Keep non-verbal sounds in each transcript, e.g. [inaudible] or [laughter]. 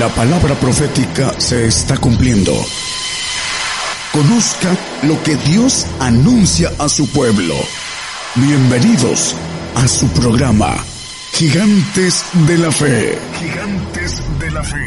La palabra profética se está cumpliendo. Conozca lo que Dios anuncia a su pueblo. Bienvenidos a su programa, Gigantes de la Fe. Gigantes de la Fe.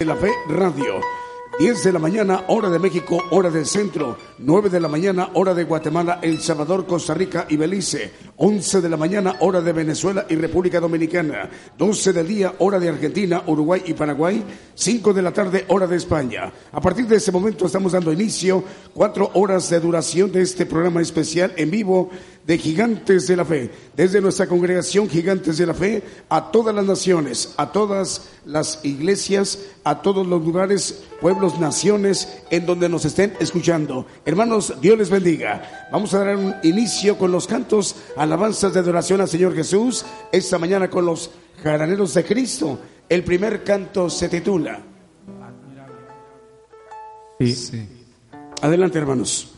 De la Fe Radio 10 de la mañana, hora de México, hora del centro. 9 de la mañana, hora de Guatemala, El Salvador, Costa Rica y Belice. 11 de la mañana, hora de Venezuela y República Dominicana. 12 del día, hora de Argentina, Uruguay y Paraguay. 5 de la tarde, hora de España. A partir de este momento estamos dando inicio, cuatro horas de duración de este programa especial en vivo de Gigantes de la Fe, desde nuestra congregación Gigantes de la Fe, a todas las naciones, a todas las iglesias, a todos los lugares, pueblos, naciones, en donde nos estén escuchando. Hermanos, Dios les bendiga. Vamos a dar un inicio con los cantos, alabanzas de adoración al Señor Jesús, esta mañana con los jaraneros de Cristo. El primer canto se titula. Sí. Adelante, hermanos.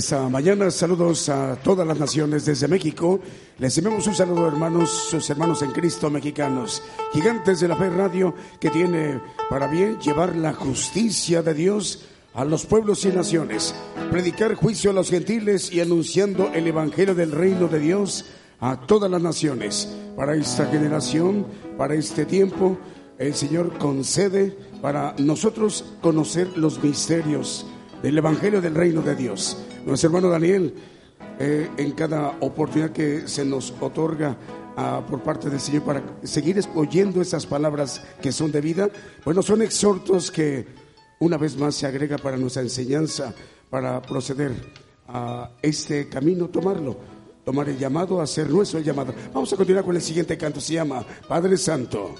Esta mañana. Saludos a todas las naciones desde México. Les enviamos un saludo, hermanos, sus hermanos en Cristo mexicanos, gigantes de la fe radio, que tiene para bien llevar la justicia de Dios a los pueblos y naciones, predicar juicio a los gentiles y anunciando el evangelio del reino de Dios a todas las naciones. Para esta generación, para este tiempo, el Señor concede para nosotros conocer los misterios del Evangelio del Reino de Dios. Nuestro hermano Daniel, eh, en cada oportunidad que se nos otorga ah, por parte del Señor para seguir oyendo esas palabras que son de vida, bueno, son exhortos que una vez más se agrega para nuestra enseñanza, para proceder a este camino, tomarlo, tomar el llamado, hacer nuestro llamado. Vamos a continuar con el siguiente canto, se llama Padre Santo.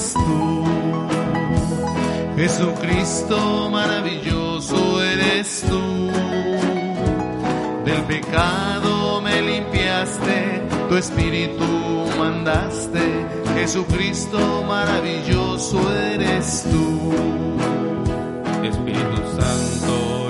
eres tú. Jesucristo maravilloso eres tú. Del pecado me limpiaste, tu espíritu mandaste. Jesucristo maravilloso eres tú. Espíritu Santo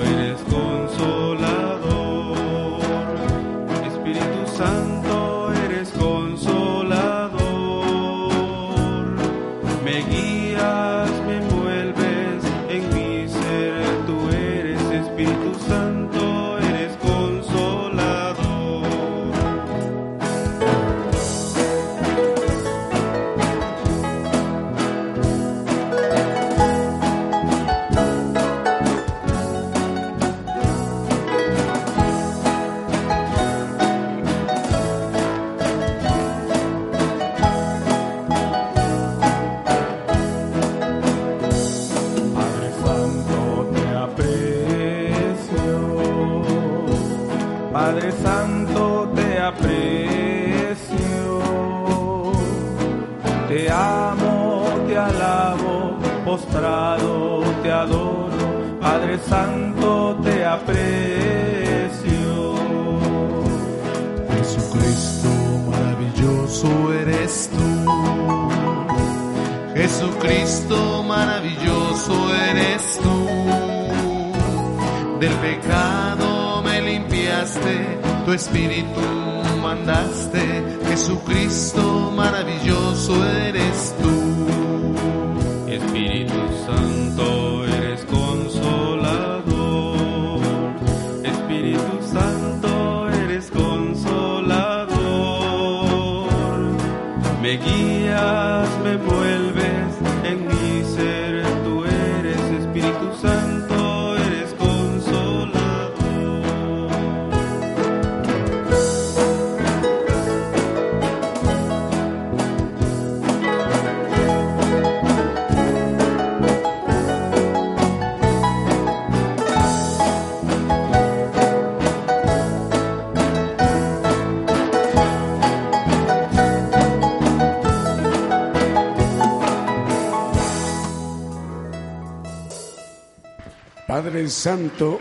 santo te aprecio. Jesucristo maravilloso eres tú. Jesucristo maravilloso eres tú. Del pecado me limpiaste, tu espíritu mandaste. Jesucristo maravilloso eres Santo,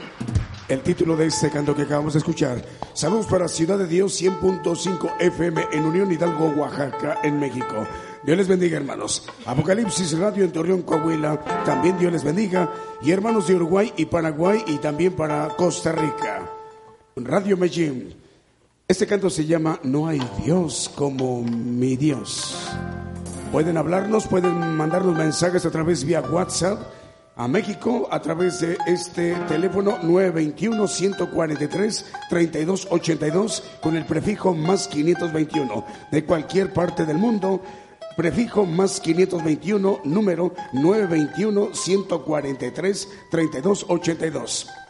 el título de este canto que acabamos de escuchar. Saludos para Ciudad de Dios 100.5 FM en Unión Hidalgo, Oaxaca, en México. Dios les bendiga, hermanos. Apocalipsis Radio en Torreón, Coahuila, también Dios les bendiga. Y hermanos de Uruguay y Paraguay y también para Costa Rica. Radio Medellín. Este canto se llama No hay Dios como mi Dios. Pueden hablarnos, pueden mandarnos mensajes a través vía WhatsApp a México a través de este teléfono 921-143-3282 con el prefijo más 521 de cualquier parte del mundo. Prefijo más 521, número 921-143-3282.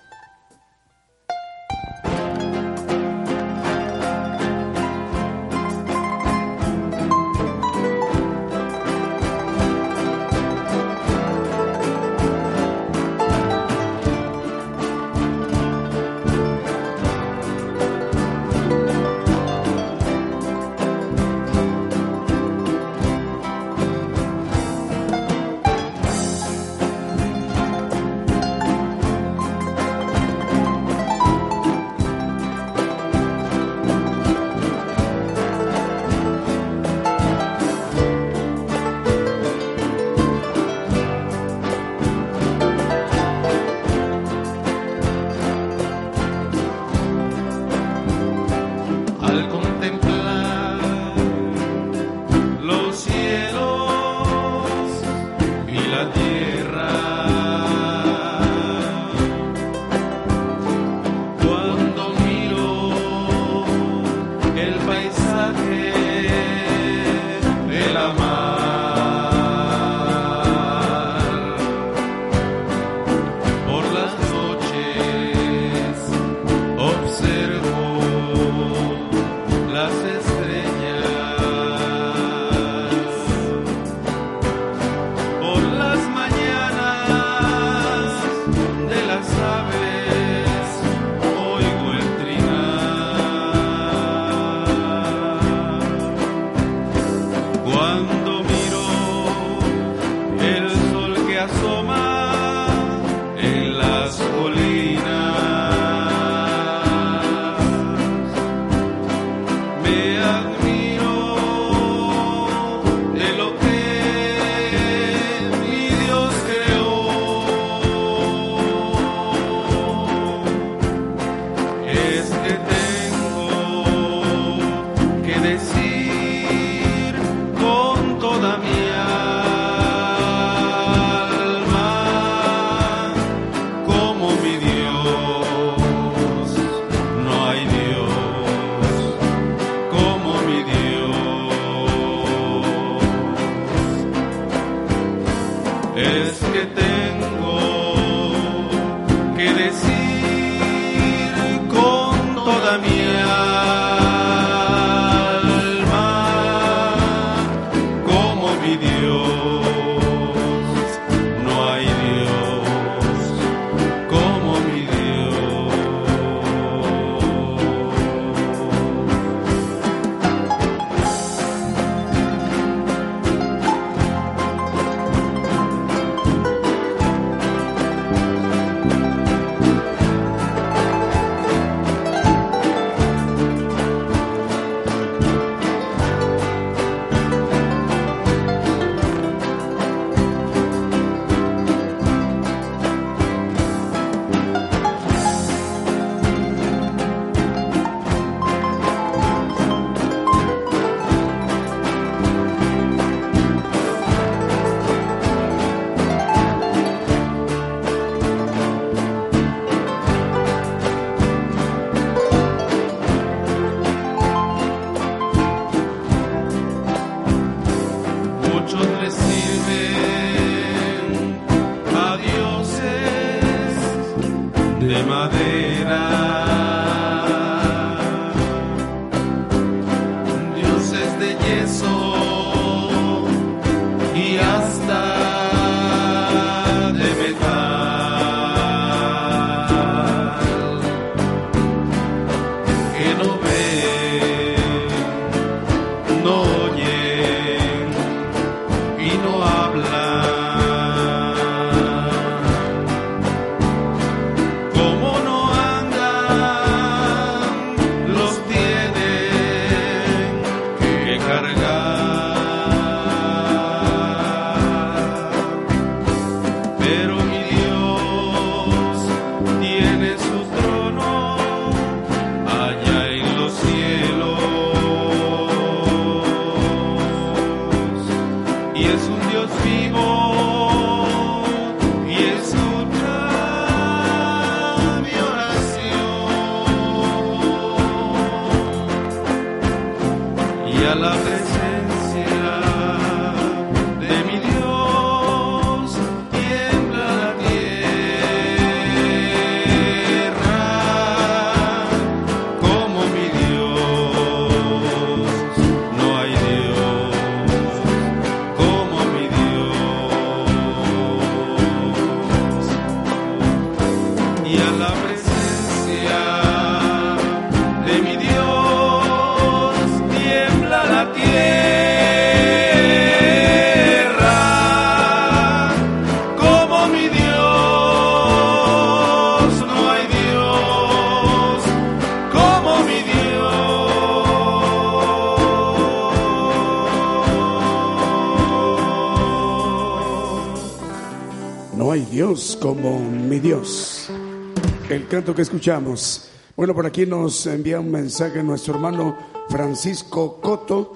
Canto que escuchamos. Bueno, por aquí nos envía un mensaje nuestro hermano Francisco Coto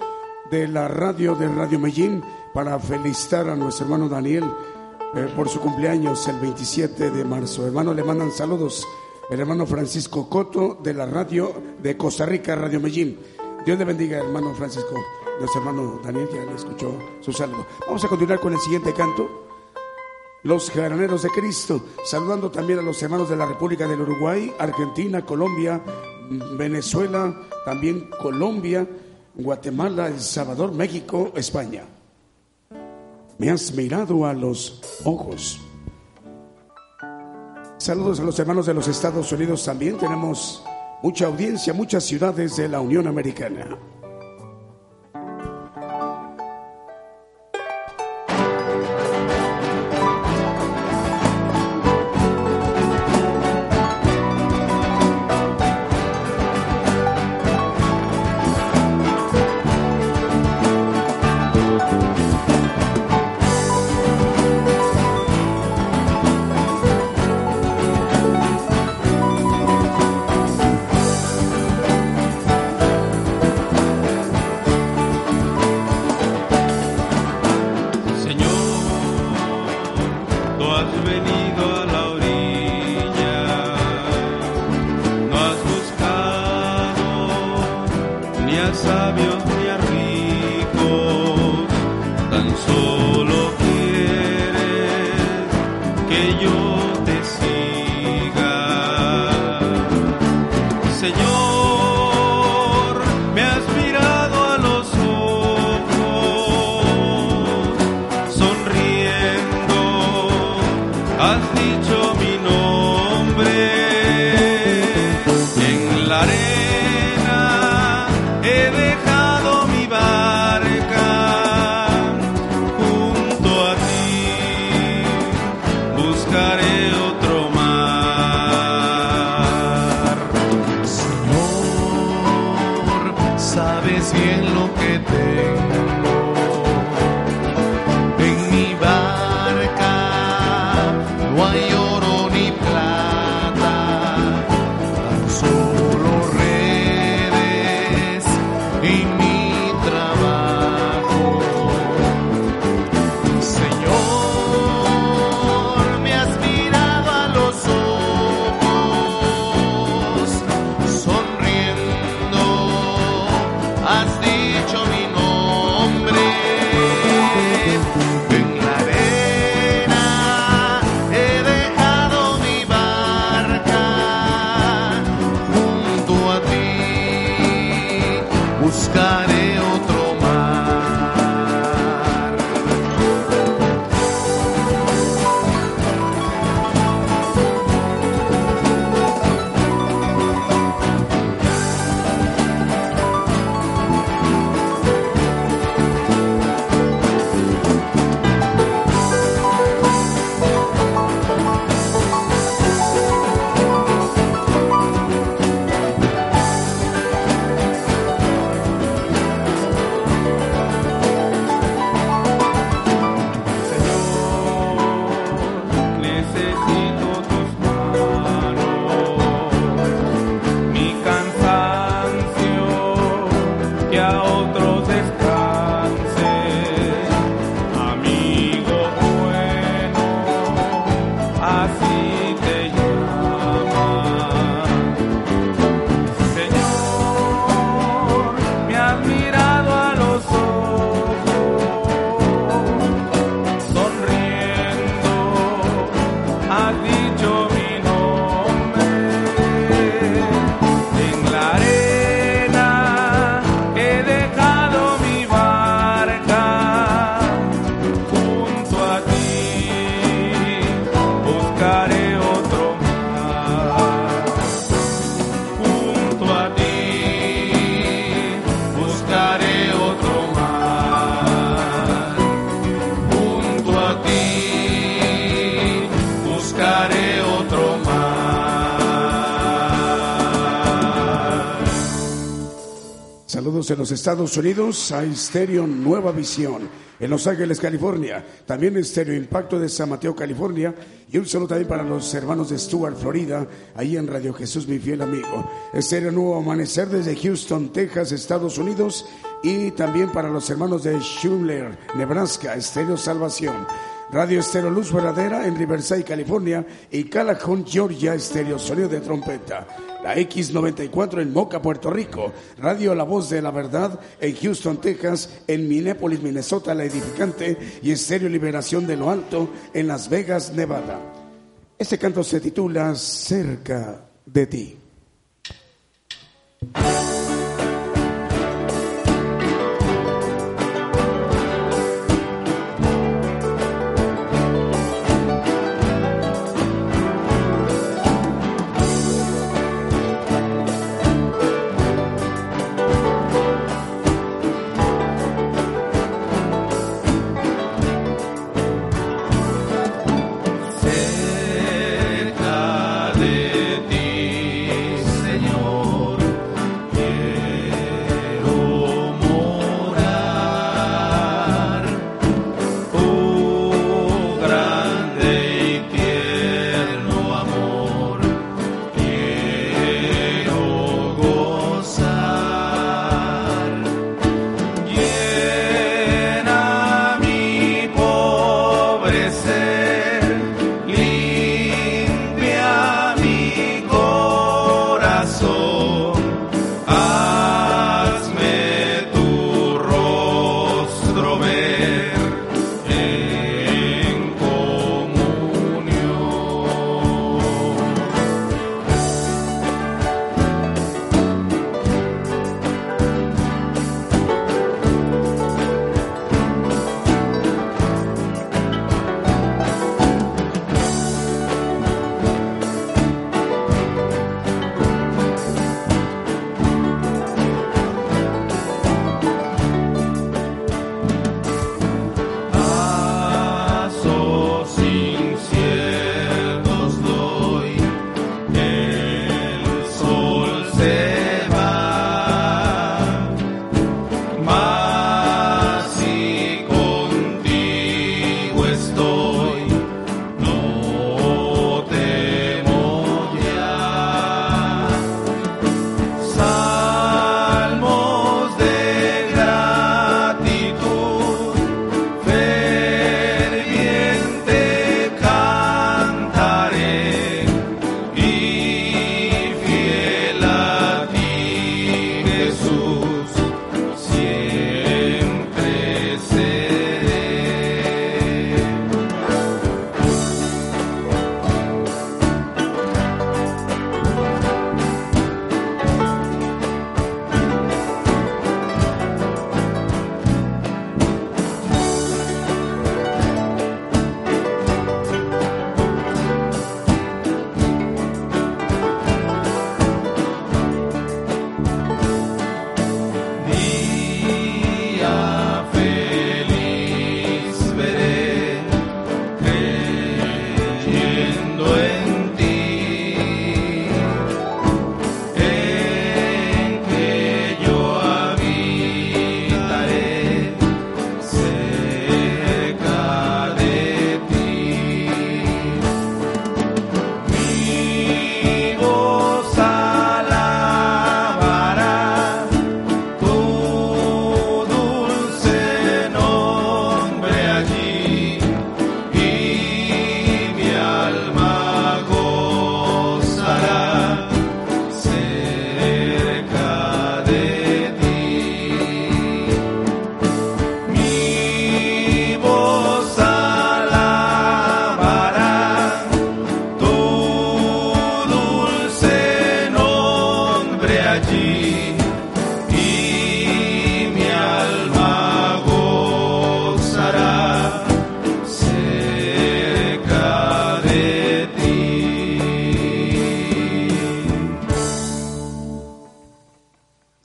de la radio de Radio Medellín para felicitar a nuestro hermano Daniel eh, por su cumpleaños el 27 de marzo. Hermano, le mandan saludos. El hermano Francisco Coto de la radio de Costa Rica, Radio Medellín. Dios le bendiga, hermano Francisco. Nuestro hermano Daniel ya le escuchó su saludo. Vamos a continuar con el siguiente canto los Jaraneros de Cristo, saludando también a los hermanos de la República del Uruguay, Argentina, Colombia, Venezuela, también Colombia, Guatemala, El Salvador, México, España. Me has mirado a los ojos. Saludos a los hermanos de los Estados Unidos también. Tenemos mucha audiencia, muchas ciudades de la Unión Americana. En los Estados Unidos a Estéreo Nueva Visión en Los Ángeles, California. También Estéreo Impacto de San Mateo, California. Y un saludo también para los hermanos de Stuart, Florida, ahí en Radio Jesús, mi fiel amigo. Estéreo Nuevo Amanecer desde Houston, Texas, Estados Unidos. Y también para los hermanos de Schuler, Nebraska, Estéreo Salvación. Radio Estéreo Luz Verdadera en Riverside, California. Y Calajón, Georgia, Estéreo Sonido de Trompeta la X94 en Moca, Puerto Rico, Radio La Voz de la Verdad en Houston, Texas, en Minneapolis, Minnesota, La Edificante y Estéreo Liberación de lo Alto en Las Vegas, Nevada. Este canto se titula Cerca de ti.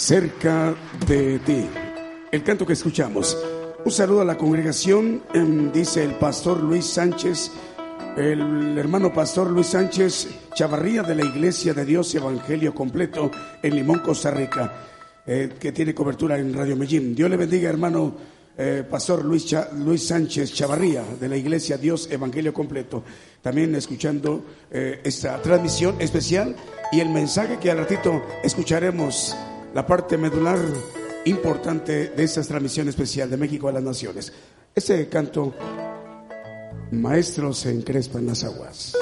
Cerca de ti. El canto que escuchamos. Un saludo a la congregación, em, dice el pastor Luis Sánchez, el hermano pastor Luis Sánchez Chavarría de la Iglesia de Dios Evangelio Completo en Limón, Costa Rica, eh, que tiene cobertura en Radio Medellín. Dios le bendiga, hermano eh, pastor Luis, Luis Sánchez Chavarría de la Iglesia Dios Evangelio Completo. También escuchando eh, esta transmisión especial y el mensaje que al ratito escucharemos la parte medular importante de esta transmisión especial de México a las Naciones. Este canto, Maestro se encrespa en las aguas.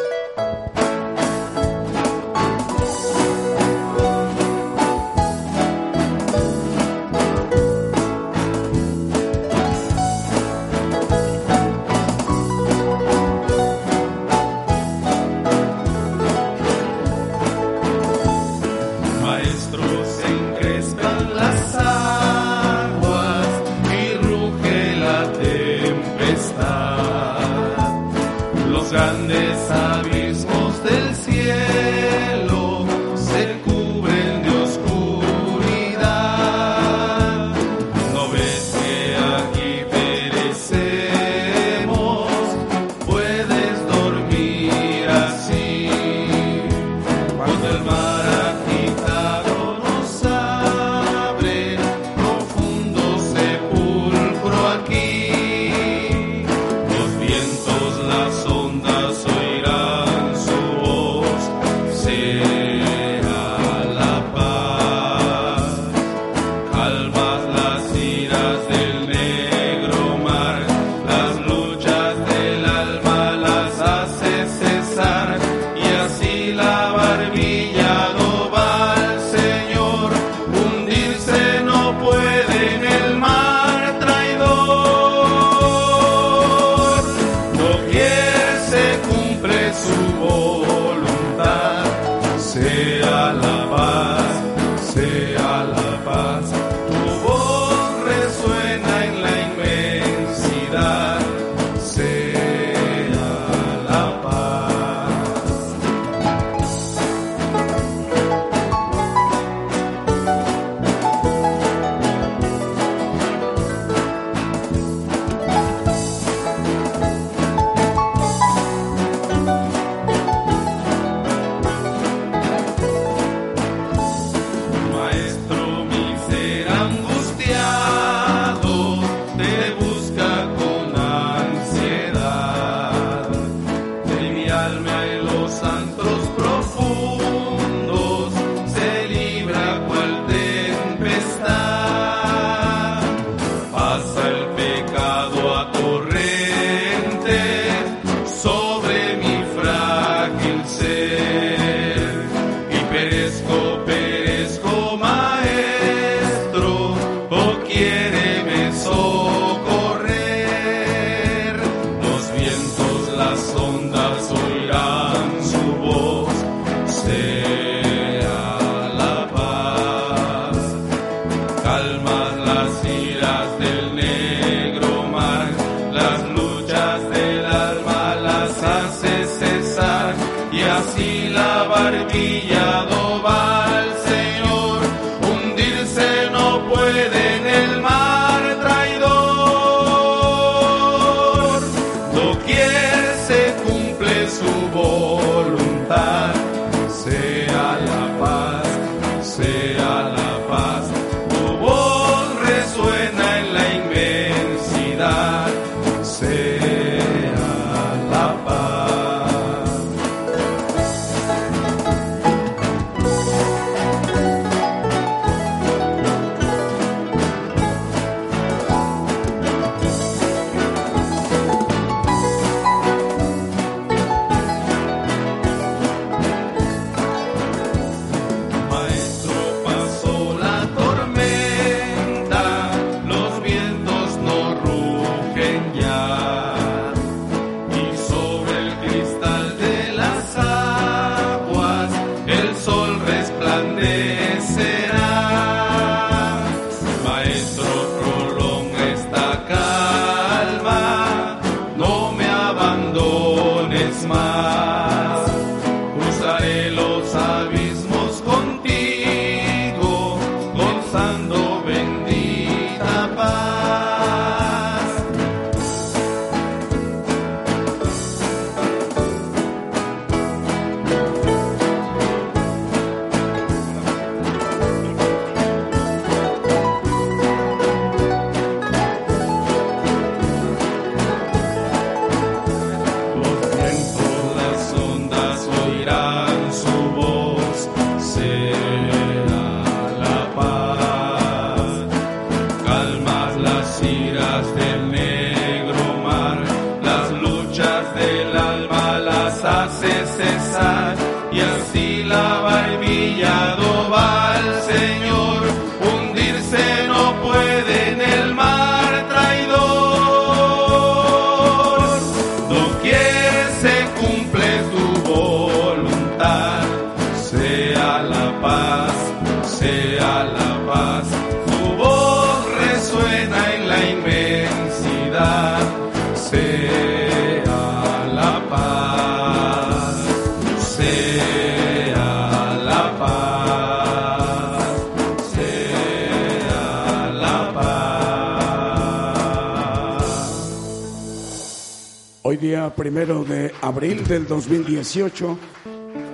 Del 2018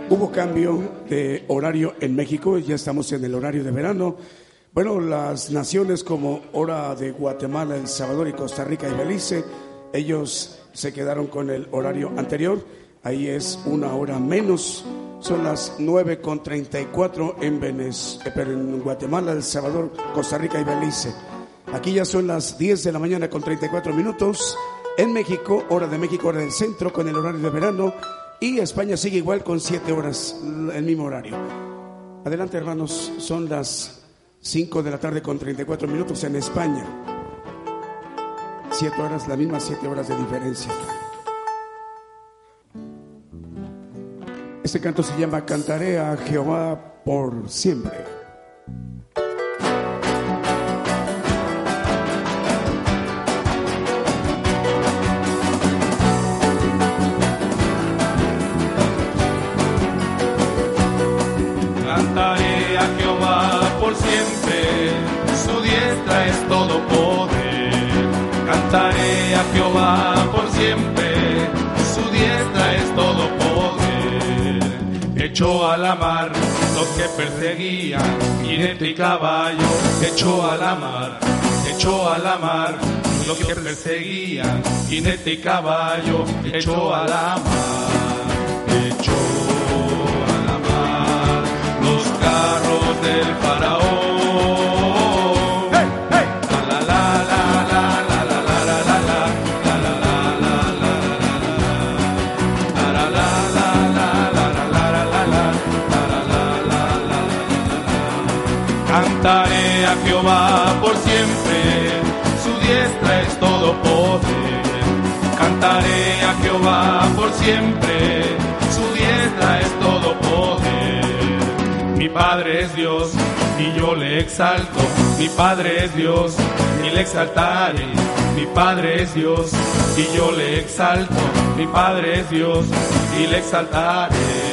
hubo cambio de horario en México, ya estamos en el horario de verano. Bueno, las naciones como hora de Guatemala, El Salvador y Costa Rica y Belice, ellos se quedaron con el horario anterior, ahí es una hora menos, son las 9 con 34 en, en Guatemala, El Salvador, Costa Rica y Belice. Aquí ya son las 10 de la mañana con 34 minutos. En México, hora de México, hora del centro, con el horario de verano. Y España sigue igual con siete horas, el mismo horario. Adelante, hermanos, son las 5 de la tarde con 34 minutos en España. Siete horas, las mismas siete horas de diferencia. Este canto se llama Cantaré a Jehová por siempre. Mar los que perseguían, jinete y caballo, echó a la mar, echó a la mar los que perseguían, jinete y caballo, echó a la mar, echó a la mar los carros del faraón. Jehová por siempre, su diestra es todo poder. Cantaré a Jehová por siempre, su diestra es todo poder. Mi Padre es Dios y yo le exalto, mi Padre es Dios y le exaltaré. Mi Padre es Dios y yo le exalto, mi Padre es Dios y le exaltaré.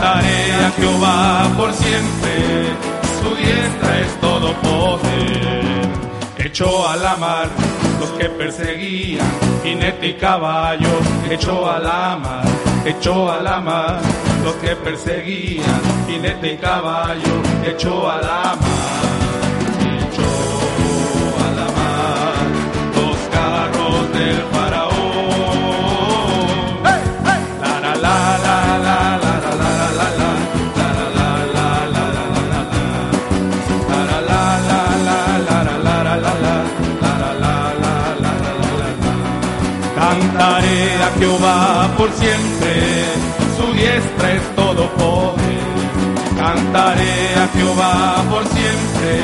Cantaré a Jehová por siempre, su diestra es todo poder. Echó a la mar los que perseguían, jinete y caballo, echó a la mar, echó a la mar los que perseguían, jinete y caballo, echó a la mar. Jehová por siempre, su diestra es todo poder. Cantaré a Jehová por siempre,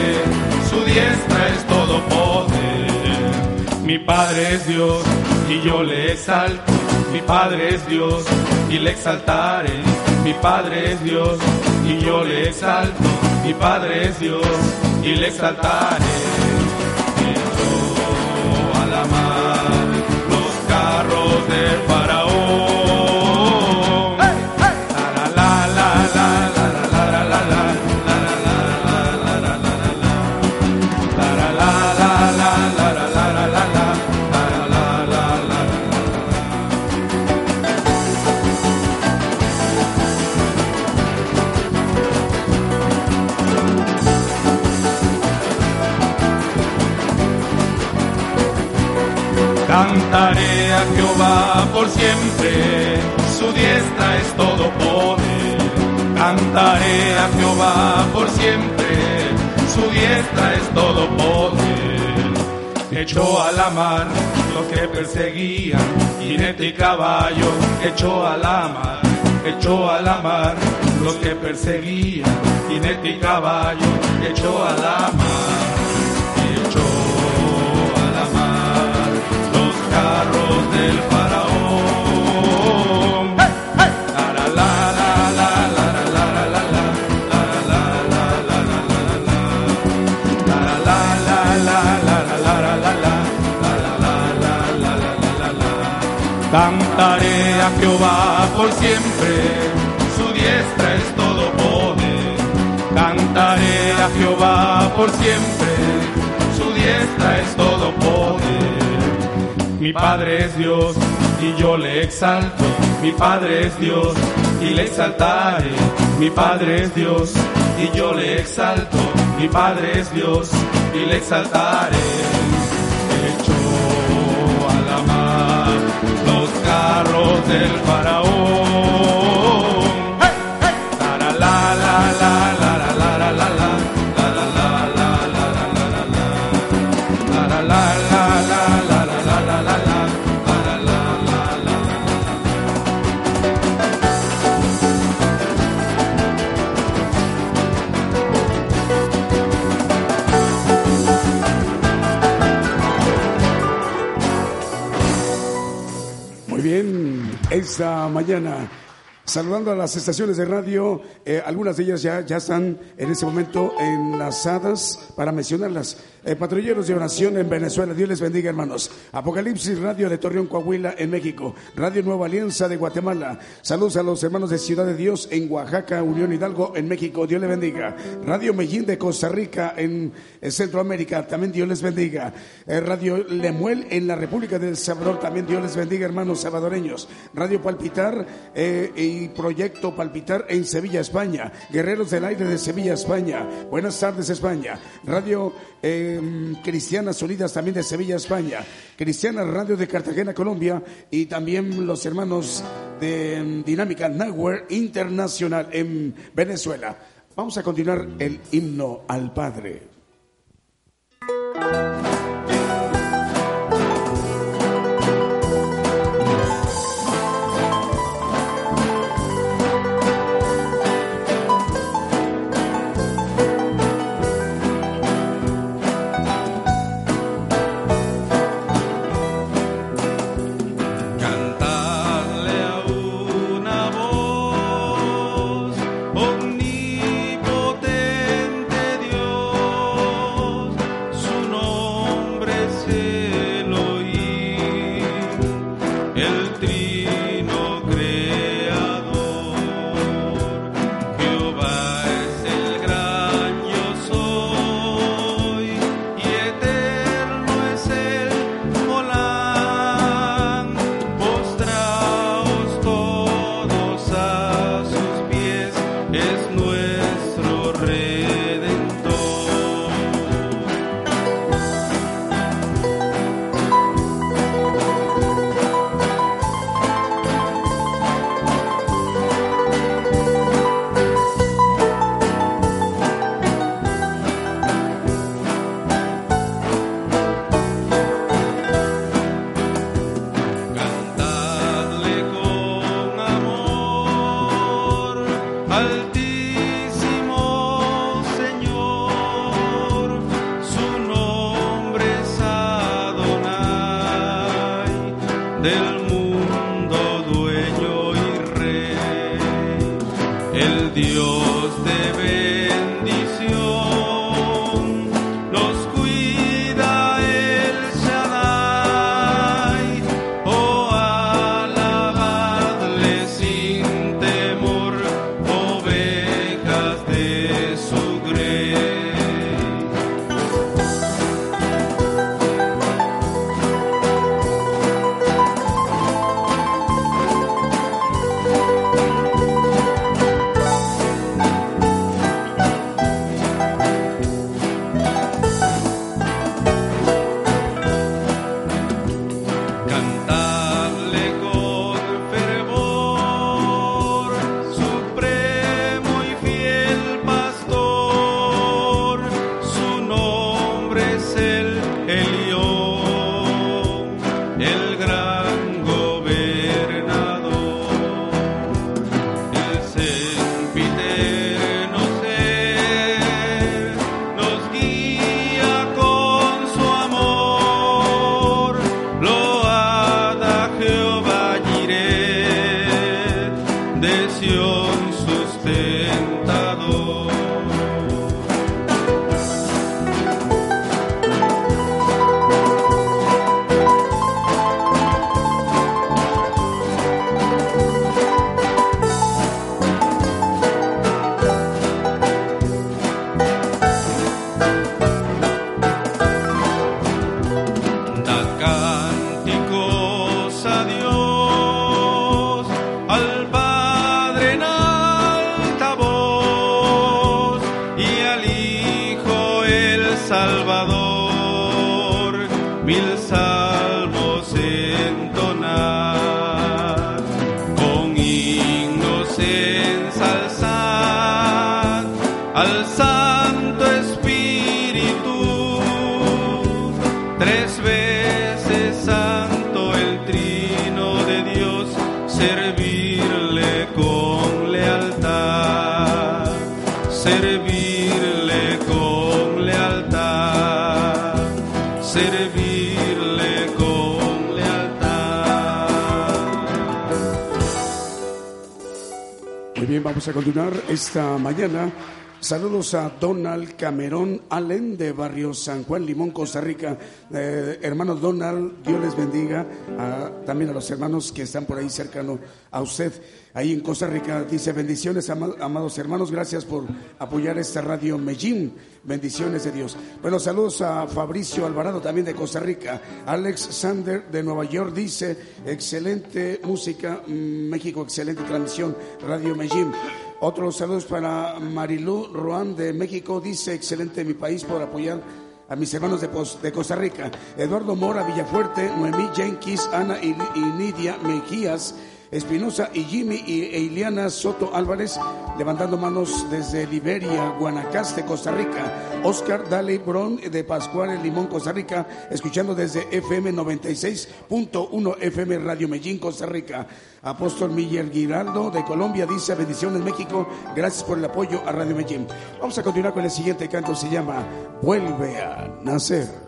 su diestra es todo poder. Mi Padre es Dios y yo le exalto, mi Padre es Dios y le exaltaré. Mi Padre es Dios y yo le exalto, mi Padre es Dios y le exaltaré. Cantaré a Jehová por siempre, su diestra es todo poder. Echó a la mar los que perseguían, jinete y caballo, echó a la mar, echó a la mar los que perseguían, jinete y caballo, echó a la mar, echó a la mar los carros del a Jehová por siempre, su diestra es todo poder. Cantaré a Jehová por siempre, su diestra es todo poder. Mi Padre es Dios y yo le exalto. Mi Padre es Dios y le exaltaré. Mi Padre es Dios y yo le exalto. Mi Padre es Dios y le exaltaré. Carros del faraón. Esta mañana saludando a las estaciones de radio, eh, algunas de ellas ya, ya están en este momento enlazadas para mencionarlas. Eh, patrulleros de oración en Venezuela, Dios les bendiga hermanos. Apocalipsis Radio de Torreón, Coahuila en México, Radio Nueva Alianza de Guatemala. Saludos a los hermanos de Ciudad de Dios en Oaxaca, Unión Hidalgo en México, Dios les bendiga. Radio Medellín de Costa Rica en, en Centroamérica, también Dios les bendiga. Eh, Radio Lemuel en la República del Salvador, también Dios les bendiga hermanos salvadoreños. Radio Palpitar eh, Proyecto Palpitar en Sevilla, España. Guerreros del Aire de Sevilla, España. Buenas tardes, España. Radio eh, Cristianas Unidas también de Sevilla, España. Cristiana Radio de Cartagena, Colombia. Y también los hermanos de mm, Dinámica Network Internacional en Venezuela. Vamos a continuar el himno al Padre. triste. Esta mañana. Saludos a Donald Camerón Allen de Barrio San Juan, Limón, Costa Rica. Eh, hermano Donald, Dios les bendiga. A- también a los hermanos que están por ahí cercano a usted. Ahí en Costa Rica dice bendiciones, ama- amados hermanos. Gracias por apoyar esta radio Medellín. Bendiciones de Dios. Bueno, saludos a Fabricio Alvarado también de Costa Rica. Alex Sander de Nueva York dice excelente música, mm, México, excelente transmisión, Radio Medellín. Otros saludos para Marilú Roan de México, dice excelente mi país por apoyar a mis hermanos de, Costa Rica. Eduardo Mora Villafuerte, Noemí Jenkins, Ana y Nidia Mejías. Espinosa y Jimmy y Eiliana Soto Álvarez levantando manos desde Liberia, Guanacaste, Costa Rica. Oscar Dale Bron de Pascual, Limón, Costa Rica, escuchando desde FM 96.1 FM Radio Medellín, Costa Rica. Apóstol Miguel Giraldo de Colombia dice bendiciones México, gracias por el apoyo a Radio Medellín. Vamos a continuar con el siguiente canto, se llama Vuelve a nacer.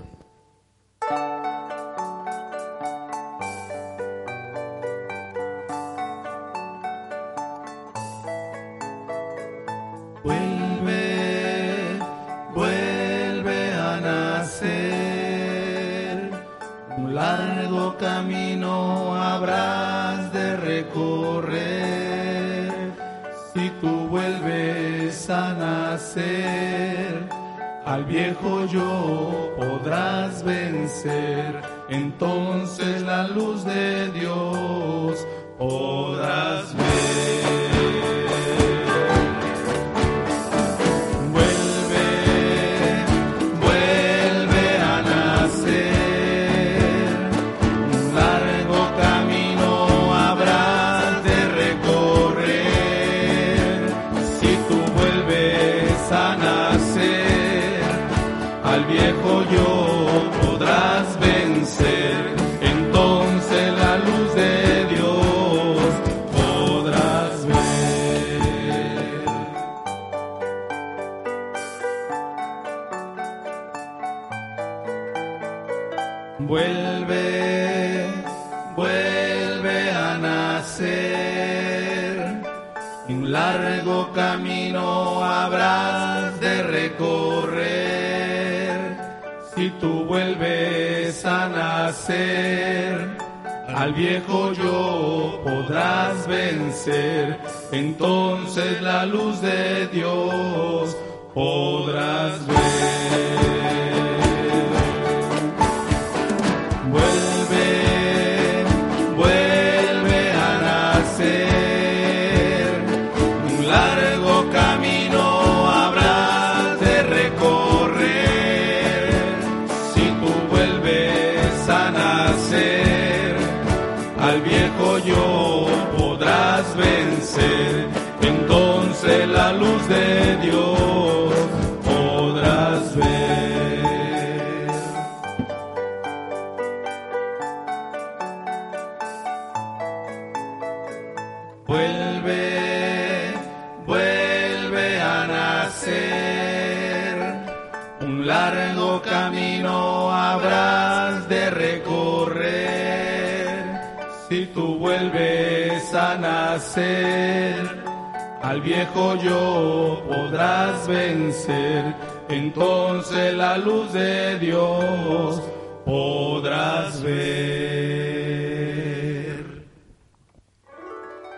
Yo podrás vencer, entonces la luz de Dios podrás ver.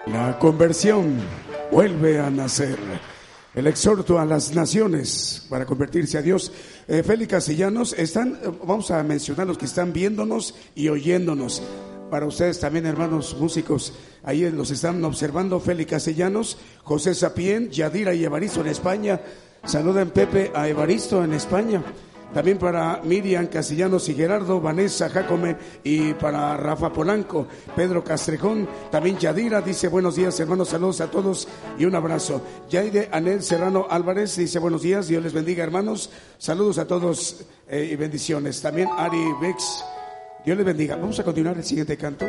La conversión vuelve a nacer. El exhorto a las naciones para convertirse a Dios. Eh, Félix Castellanos, están, eh, vamos a mencionar los que están viéndonos y oyéndonos. Para ustedes también, hermanos músicos, ahí los están observando Félix Castellanos, José Sapien, Yadira y Evaristo en España. Saluden Pepe a Evaristo en España. También para Miriam Castellanos y Gerardo, Vanessa Jacome y para Rafa Polanco, Pedro Castrejón, también Yadira dice buenos días hermanos, saludos a todos y un abrazo. Yaide Anel Serrano Álvarez dice buenos días, Dios les bendiga hermanos, saludos a todos eh, y bendiciones. También Ari Bex, Dios les bendiga. Vamos a continuar el siguiente canto.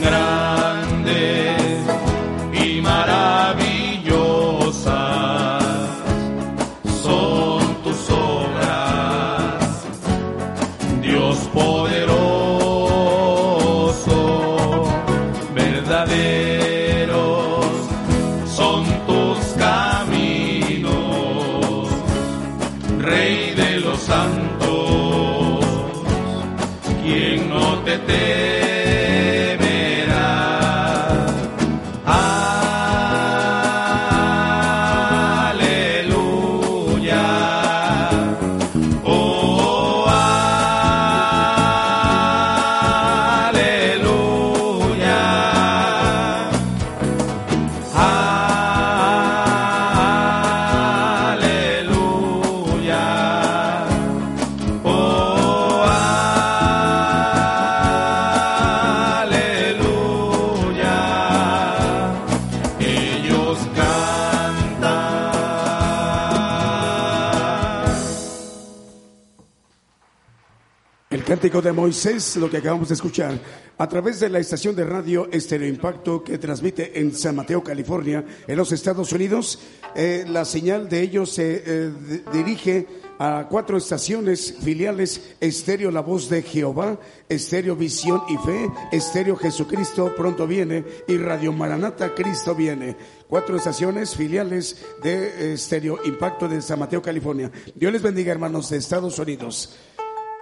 sangrar. Cántico de Moisés, lo que acabamos de escuchar, a través de la estación de radio Estéreo Impacto que transmite en San Mateo, California, en los Estados Unidos. Eh, la señal de ellos se eh, dirige a cuatro estaciones filiales, Estéreo La Voz de Jehová, Estéreo Visión y Fe, Estéreo Jesucristo pronto viene y Radio Maranata Cristo viene. Cuatro estaciones filiales de Estéreo Impacto de San Mateo, California. Dios les bendiga, hermanos de Estados Unidos.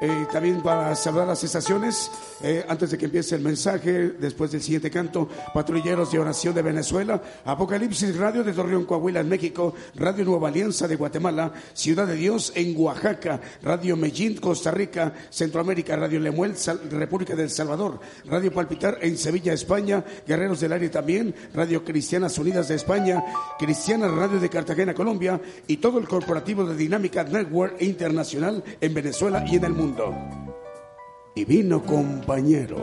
Eh, también para saludar las estaciones, eh, antes de que empiece el mensaje, después del siguiente canto, Patrulleros de Oración de Venezuela, Apocalipsis Radio de Torreón, Coahuila, en México, Radio Nueva Alianza de Guatemala, Ciudad de Dios en Oaxaca, Radio Medellín, Costa Rica, Centroamérica, Radio Lemuel, República del Salvador, Radio Palpitar en Sevilla, España, Guerreros del Aire también, Radio Cristianas Unidas de España, Cristiana Radio de Cartagena, Colombia, y todo el corporativo de Dinámica Network Internacional en Venezuela y en el mundo. Divino compañero.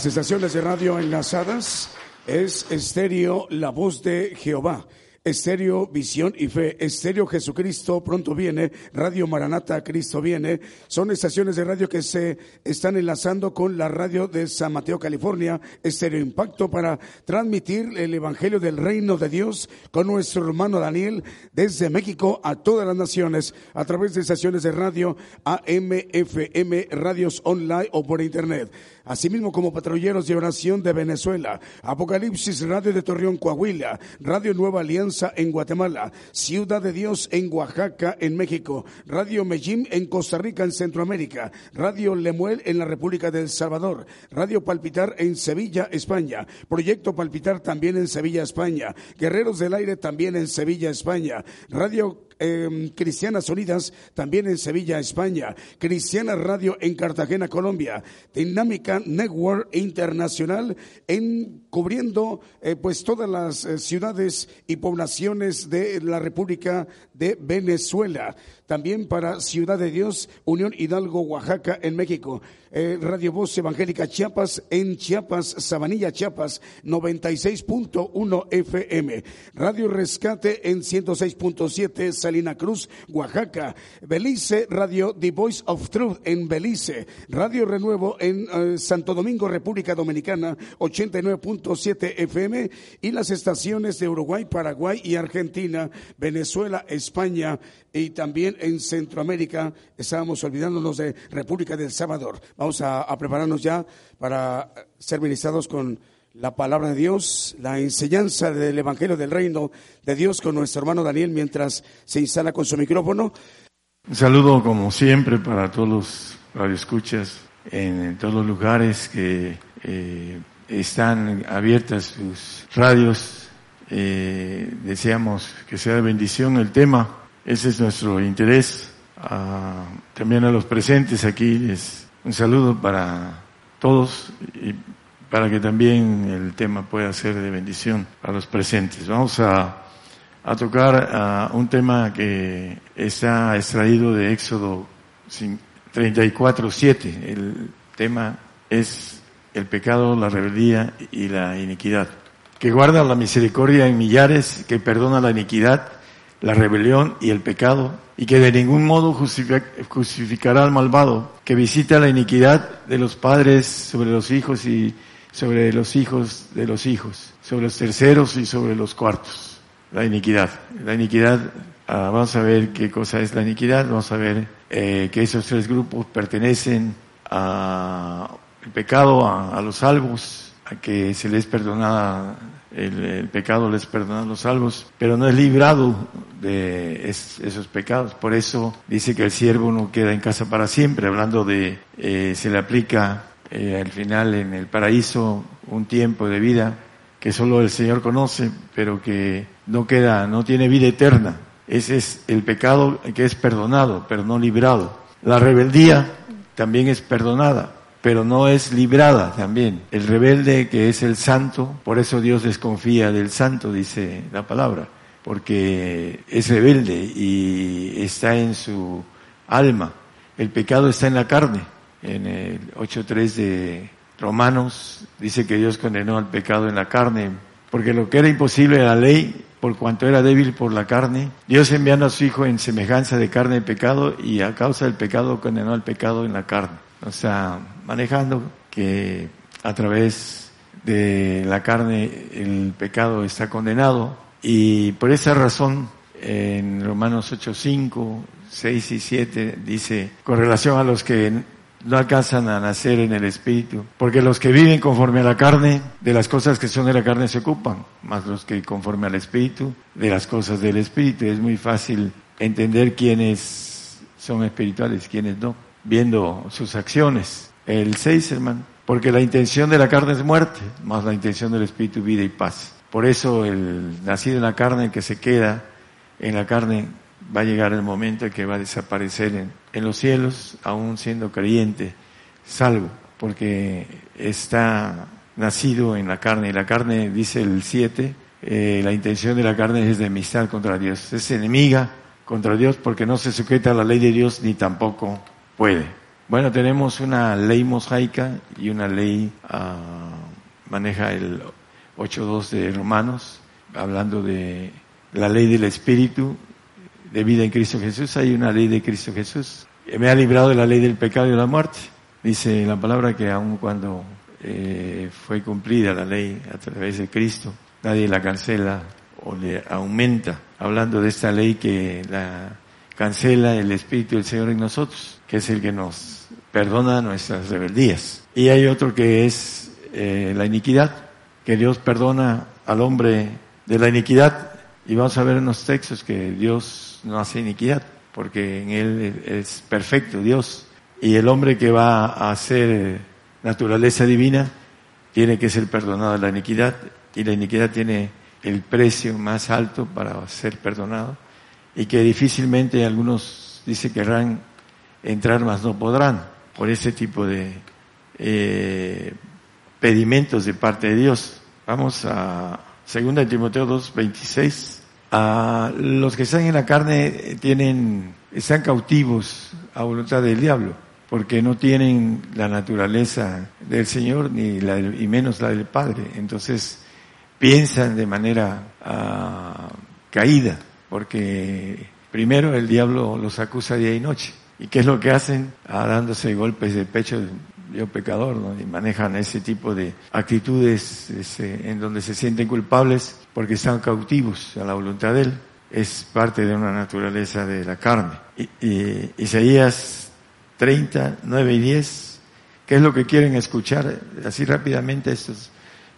Las estaciones de radio enlazadas es Estéreo La Voz de Jehová. Estéreo Visión y Fe, Estéreo Jesucristo pronto viene, Radio Maranata Cristo viene, son estaciones de radio que se están enlazando con la radio de San Mateo, California, Estéreo Impacto para transmitir el Evangelio del Reino de Dios con nuestro hermano Daniel desde México a todas las naciones a través de estaciones de radio AM, FM, radios online o por internet. Asimismo como patrulleros de oración de Venezuela, Apocalipsis Radio de Torreón, Coahuila, Radio Nueva Alianza en Guatemala, Ciudad de Dios en Oaxaca, en México, Radio Medellín en Costa Rica, en Centroamérica, Radio Lemuel en la República del Salvador, Radio Palpitar en Sevilla, España, Proyecto Palpitar también en Sevilla, España, Guerreros del Aire también en Sevilla, España, Radio eh, Cristianas Unidas, también en Sevilla, España, Cristiana Radio en Cartagena, Colombia, Dinámica Network Internacional en cubriendo eh, pues todas las eh, ciudades y poblaciones de la República de Venezuela. También para Ciudad de Dios, Unión Hidalgo, Oaxaca, en México. Eh, Radio Voz Evangélica Chiapas, en Chiapas, Sabanilla, Chiapas, 96.1 FM. Radio Rescate en 106.7, Salina Cruz, Oaxaca. Belice, Radio The Voice of Truth en Belice. Radio Renuevo en eh, Santo Domingo, República Dominicana, 89.7 FM. Y las estaciones de Uruguay, Paraguay y Argentina, Venezuela, España y también en Centroamérica. Estábamos olvidándonos de República del Salvador. Vamos a, prepararnos ya para ser ministrados con la palabra de Dios, la enseñanza del Evangelio del Reino de Dios con nuestro hermano Daniel mientras se instala con su micrófono. Un saludo como siempre para todos los radioescuchas en, en todos los lugares que eh, están abiertas sus radios. Eh, deseamos que sea de bendición el tema. Ese es nuestro interés. Ah, también a los presentes aquí les un saludo para todos y para que también el tema pueda ser de bendición a los presentes. Vamos a, a tocar ah, un tema que está extraído de Éxodo 34.7. El tema es el pecado, la rebeldía y la iniquidad. Que guarda la misericordia en millares, que perdona la iniquidad, la rebelión y el pecado, y que de ningún modo justific- justificará al malvado, que visita la iniquidad de los padres sobre los hijos y sobre los hijos de los hijos, sobre los terceros y sobre los cuartos. La iniquidad. La iniquidad, ah, vamos a ver qué cosa es la iniquidad, vamos a ver eh, que esos tres grupos pertenecen a el pecado, a, a los salvos, que se les perdona el, pecado les perdona a los salvos, pero no es librado de es- esos pecados. Por eso dice que el siervo no queda en casa para siempre, hablando de, eh, se le aplica eh, al final en el paraíso un tiempo de vida que solo el Señor conoce, pero que no queda, no tiene vida eterna. Ese es el pecado que es perdonado, pero no librado. La rebeldía también es perdonada, pero no es librada también. El rebelde que es el santo, por eso Dios desconfía del santo, dice la palabra, porque es rebelde y está en su alma. El pecado está en la carne. En el 8.3 de Romanos dice que Dios condenó al pecado en la carne, porque lo que era imposible en la ley, por cuanto era débil por la carne, Dios enviando a su Hijo en semejanza de carne y pecado, y a causa del pecado condenó al pecado en la carne. O sea, manejando que a través de la carne el pecado está condenado, y por esa razón en Romanos 8.5 6 y 7 dice, con relación a los que no alcanzan a nacer en el espíritu, porque los que viven conforme a la carne, de las cosas que son de la carne se ocupan, más los que conforme al espíritu, de las cosas del espíritu. Es muy fácil entender quiénes son espirituales, quiénes no, viendo sus acciones. El 6, hermano, porque la intención de la carne es muerte, más la intención del espíritu vida y paz. Por eso el nacido en la carne que se queda en la carne va a llegar el momento en que va a desaparecer en, en los cielos, aún siendo creyente, salvo, porque está nacido en la carne. Y la carne, dice el 7, eh, la intención de la carne es de amistad contra Dios. Es enemiga contra Dios porque no se sujeta a la ley de Dios ni tampoco puede. Bueno, tenemos una ley mosaica y una ley, uh, maneja el 8.2 de Romanos, hablando de la ley del Espíritu de vida en Cristo Jesús, hay una ley de Cristo Jesús. Me ha librado de la ley del pecado y de la muerte. Dice la palabra que aun cuando eh, fue cumplida la ley a través de Cristo, nadie la cancela o le aumenta, hablando de esta ley que la cancela el Espíritu del Señor en nosotros, que es el que nos perdona nuestras rebeldías. Y hay otro que es eh, la iniquidad, que Dios perdona al hombre de la iniquidad. Y vamos a ver en los textos que Dios no hace iniquidad, porque en Él es perfecto Dios. Y el hombre que va a hacer naturaleza divina tiene que ser perdonado de la iniquidad, y la iniquidad tiene el precio más alto para ser perdonado, y que difícilmente algunos dicen querrán entrar, mas no podrán, por ese tipo de eh, pedimentos de parte de Dios. Vamos a 2 Timoteo 2, 26. A los que están en la carne tienen, están cautivos a voluntad del diablo, porque no tienen la naturaleza del Señor ni la, y menos la del Padre. Entonces piensan de manera uh, caída, porque primero el diablo los acusa día y noche. ¿Y qué es lo que hacen? Ah, dándose golpes de pecho yo pecador, ¿no? Y manejan ese tipo de actitudes en donde se sienten culpables porque están cautivos a la voluntad de Él. Es parte de una naturaleza de la carne. Y, Isaías 30, 9 y 10, ¿qué es lo que quieren escuchar así rápidamente estos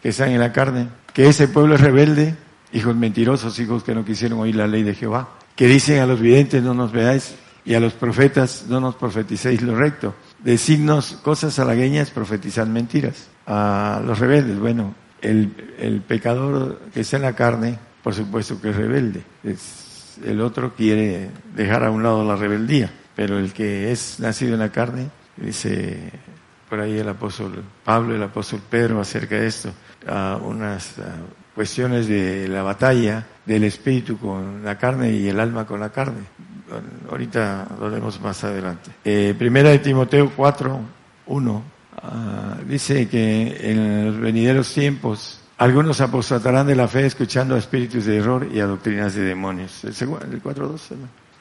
que están en la carne? Que ese pueblo es rebelde, hijos mentirosos, hijos que no quisieron oír la ley de Jehová, que dicen a los videntes no nos veáis y a los profetas no nos profeticéis lo recto decirnos cosas halagueñas, profetizar mentiras. A los rebeldes, bueno, el, el pecador que está en la carne, por supuesto que es rebelde. Es, el otro quiere dejar a un lado la rebeldía, pero el que es nacido en la carne, dice por ahí el apóstol Pablo, el apóstol Pedro acerca de esto, a unas cuestiones de la batalla del espíritu con la carne y el alma con la carne ahorita lo vemos más adelante. Eh, primera de Timoteo 4, 1, ah, dice que en los venideros tiempos algunos apostatarán de la fe escuchando a espíritus de error y a doctrinas de demonios. El, el 4.2,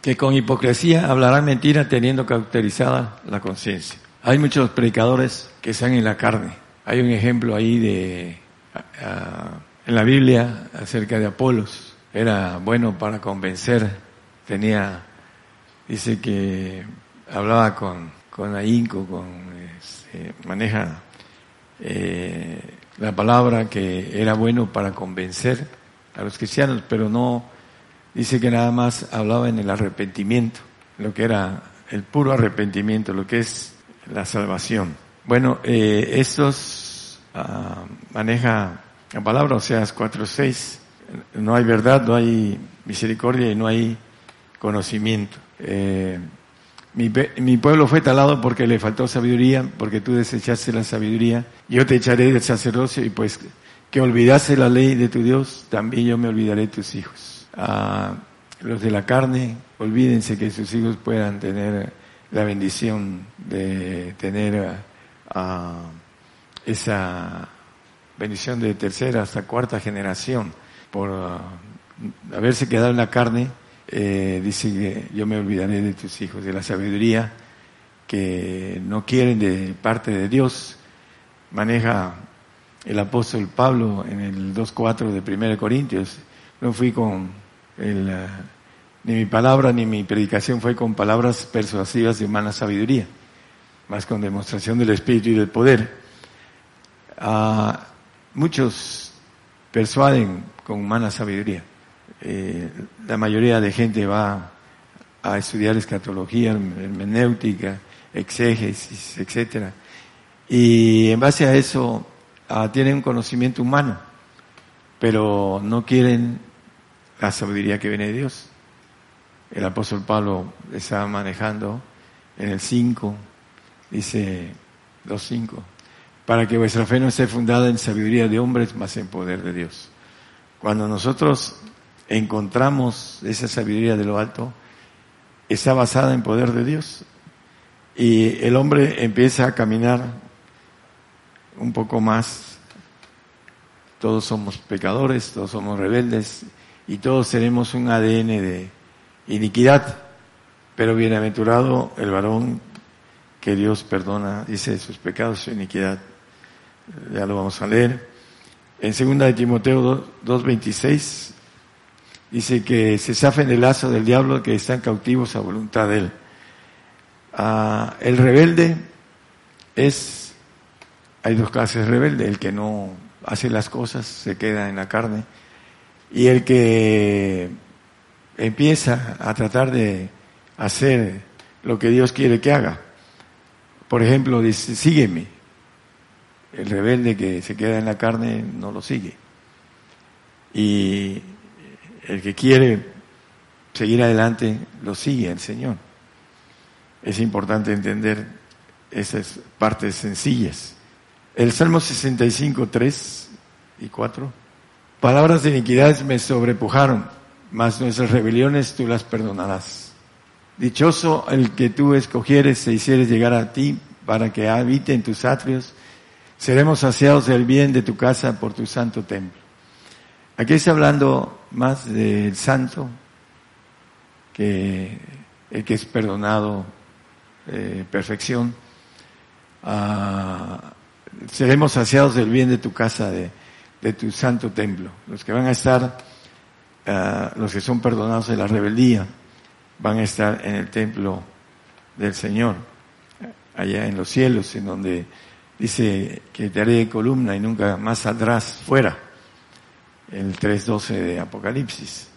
que con hipocresía hablarán mentira teniendo cauterizada la conciencia. Hay muchos predicadores que están en la carne. Hay un ejemplo ahí de ah, en la Biblia acerca de Apolos. Era bueno para convencer, tenía dice que hablaba con, con ahínco, con, este, maneja eh, la palabra que era bueno para convencer a los cristianos, pero no dice que nada más hablaba en el arrepentimiento, lo que era el puro arrepentimiento, lo que es la salvación. Bueno, eh, estos ah, maneja la palabra Oseas 4.6, no hay verdad, no hay misericordia y no hay conocimiento. Eh, mi, pueblo fue talado porque le faltó sabiduría, porque tú desechaste la sabiduría. Yo te echaré del sacerdocio y pues que olvidase la ley de tu Dios, también yo me olvidaré de tus hijos. Ah, los de la carne, olvídense que sus hijos puedan tener la bendición de tener ah, esa bendición de tercera hasta cuarta generación por ah, haberse quedado en la carne eh, dice que yo me olvidaré de tus hijos, de la sabiduría que no quieren de parte de Dios. Maneja el apóstol Pablo en el 2.4 de 1 Corintios. No fui con el, ni mi palabra ni mi predicación fue con palabras persuasivas de humana sabiduría, más con demostración del Espíritu y del poder. Ah, muchos persuaden con humana sabiduría. Eh, la mayoría de gente va a estudiar escatología, hermenéutica, exégesis, etcétera, y en base a eso ah, tienen un conocimiento humano, pero no quieren la sabiduría que viene de Dios. El apóstol Pablo estaba manejando en el 5, dice 2.5, para que vuestra fe no esté fundada en sabiduría de hombres, más en poder de Dios. Cuando nosotros encontramos esa sabiduría de lo alto, está basada en poder de Dios. Y el hombre empieza a caminar un poco más. Todos somos pecadores, todos somos rebeldes y todos tenemos un ADN de iniquidad. Pero bienaventurado el varón que Dios perdona, dice, sus pecados, su iniquidad. Ya lo vamos a leer. En 2 de Timoteo 2.26 dice que se zafen del lazo del diablo que están cautivos a voluntad de él. Ah, el rebelde es, hay dos clases de rebelde, el que no hace las cosas, se queda en la carne, y el que empieza a tratar de hacer lo que Dios quiere que haga. Por ejemplo, dice, sígueme. El rebelde que se queda en la carne no lo sigue. Y el que quiere seguir adelante lo sigue el Señor. Es importante entender esas partes sencillas. El Salmo 65, 3 y 4. Palabras de iniquidades me sobrepujaron, mas nuestras rebeliones tú las perdonarás. Dichoso el que tú escogieres e hicieres llegar a ti para que habite en tus atrios. Seremos saciados del bien de tu casa por tu santo templo. Aquí está hablando más del santo que el que es perdonado eh, perfección. Ah, seremos saciados del bien de tu casa, de, de tu santo templo. Los que van a estar, ah, los que son perdonados de la rebeldía, van a estar en el templo del Señor, allá en los cielos, en donde dice que te haré columna y nunca más saldrás fuera el 3.12 de Apocalipsis.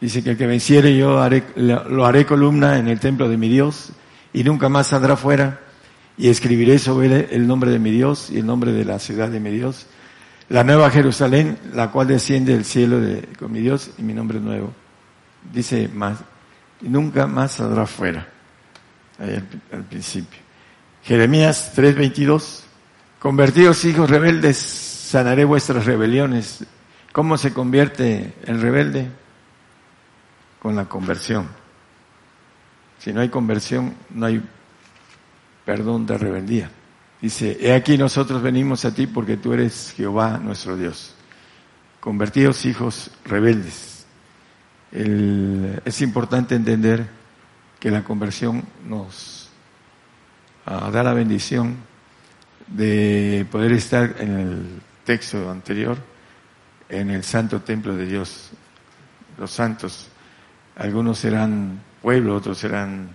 Dice que el que venciere yo haré, lo haré columna en el templo de mi Dios y nunca más saldrá fuera y escribiré sobre él el nombre de mi Dios y el nombre de la ciudad de mi Dios, la nueva Jerusalén, la cual desciende del cielo de, con mi Dios y mi nombre nuevo. Dice más, y nunca más saldrá fuera. Ahí al, al principio. Jeremías 3:22, convertidos hijos rebeldes, sanaré vuestras rebeliones, ¿Cómo se convierte el rebelde? Con la conversión. Si no hay conversión, no hay perdón de rebeldía. Dice, he aquí nosotros venimos a ti porque tú eres Jehová nuestro Dios. Convertidos hijos rebeldes. es importante entender que la conversión nos ah, da la bendición de poder estar en el texto anterior en el santo templo de Dios. Los santos, algunos serán pueblo, otros serán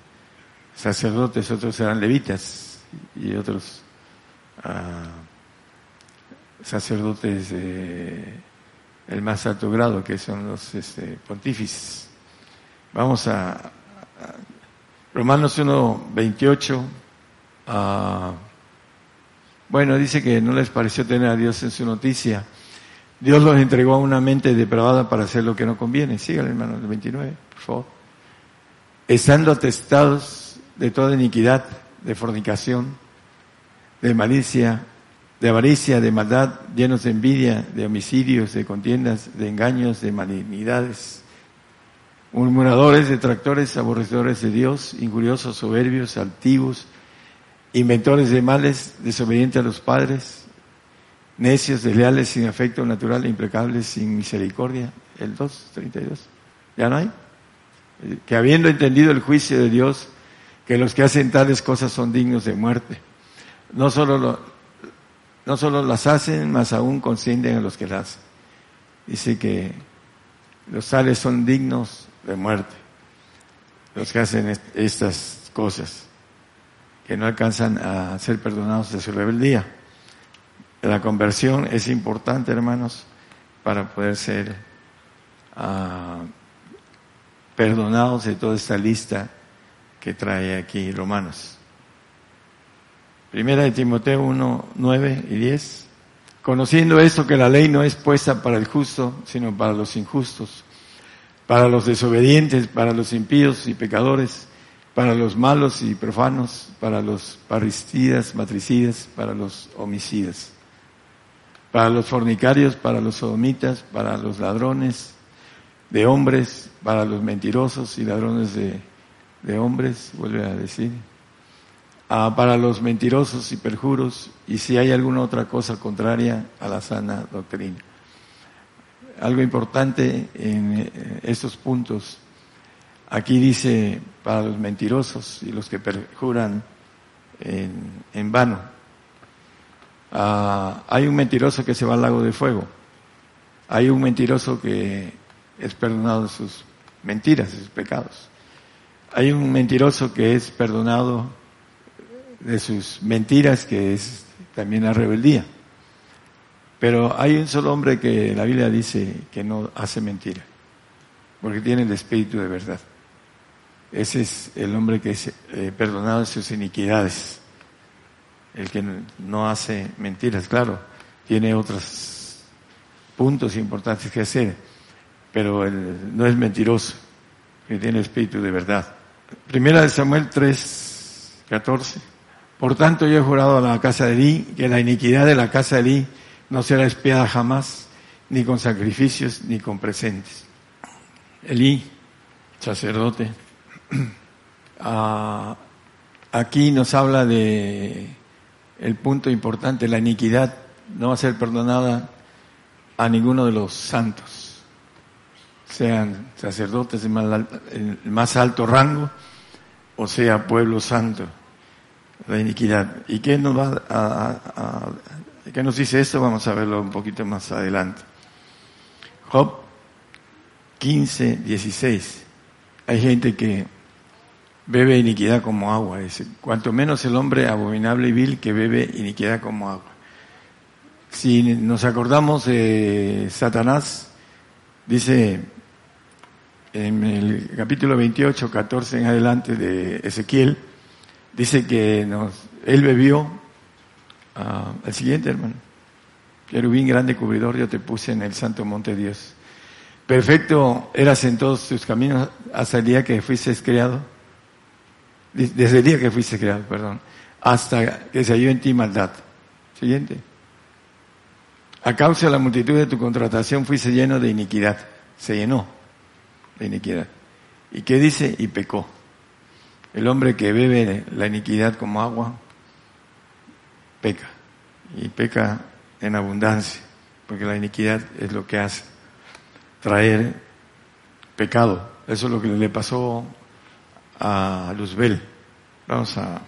sacerdotes, otros serán levitas y otros ah, sacerdotes de el más alto grado, que son los este, pontífices. Vamos a, Romanos 1, 28. Ah, bueno, dice que no les pareció tener a Dios en su noticia Dios los entregó a una mente depravada para hacer lo que no conviene. Síganle, hermano, el 29, por favor. Estando atestados de toda iniquidad, de fornicación, de malicia, de avaricia, de maldad, llenos de envidia, de homicidios, de contiendas, de engaños, de malignidades, murmuradores, detractores, aborrecedores de Dios, injuriosos, soberbios, altivos, inventores de males, desobedientes a los padres, necios, desleales, sin afecto natural, implacables, sin misericordia. El 2.32. ¿Ya no hay? Que habiendo entendido el juicio de Dios, que los que hacen tales cosas son dignos de muerte. No solo, lo, no solo las hacen, más aún consienten a los que las hacen. Dice que los tales son dignos de muerte. los que hacen estas cosas, que no alcanzan a ser perdonados de su rebeldía. La conversión es importante, hermanos, para poder ser uh, perdonados de toda esta lista que trae aquí Romanos. Primera de Timoteo 1, 9 y 10. Conociendo esto que la ley no es puesta para el justo, sino para los injustos, para los desobedientes, para los impíos y pecadores, para los malos y profanos, para los parricidas, matricidas, para los homicidas, para los fornicarios, para los sodomitas, para los ladrones de hombres, para los mentirosos y ladrones de, hombres, vuelve a decir, ah, para los mentirosos y perjuros, y si hay alguna otra cosa contraria a la sana doctrina. Algo importante en eh, estos puntos, aquí dice para los mentirosos y los que perjuran en vano. Ah, hay un mentiroso que se va al lago de fuego. Hay un mentiroso que es perdonado de sus mentiras, sus pecados. Hay un mentiroso que es perdonado de sus mentiras, que es también la rebeldía. Pero hay un solo hombre que la Biblia dice que no hace mentira, porque tiene el espíritu de verdad. Ese es el hombre que es eh, perdonado de sus iniquidades, el que no hace mentiras, claro, tiene otros puntos importantes que hacer, pero él no es mentiroso, que tiene espíritu de verdad. Primera de Samuel 3, 14. Por tanto yo he jurado a la casa de Elí que la iniquidad de la casa de Elí no será espiada jamás, ni con sacrificios, ni con presentes. Elí, sacerdote, [clears throat] ah, aquí nos habla de el punto importante, la iniquidad no va a ser perdonada a ninguno de los santos, sean sacerdotes de más alto rango o sea pueblo santo la iniquidad. ¿Y qué nos va a, qué nos dice esto? Vamos a verlo un poquito más adelante. Job 15, 16. Hay gente que bebe iniquidad como agua. Dice, cuanto menos el hombre abominable y vil que bebe iniquidad como agua. Si nos acordamos de Satanás, dice en el capítulo 28, 14 en adelante de Ezequiel, Dice que nos, él bebió, el siguiente hermano, querubín grande cubridor, yo te puse en el santo monte Dios. Perfecto eras en todos tus caminos hasta el día que fuiste creado, desde el día que fuiste creado, perdón, hasta que se halló en ti maldad. Siguiente. A causa de la multitud de tu contratación fuiste lleno de iniquidad. Se llenó de iniquidad. ¿Y qué dice? Y pecó. El hombre que bebe la iniquidad como agua, peca. Y peca en abundancia, porque la iniquidad es lo que hace traer pecado. Eso es lo que le pasó a Luzbel. Vamos a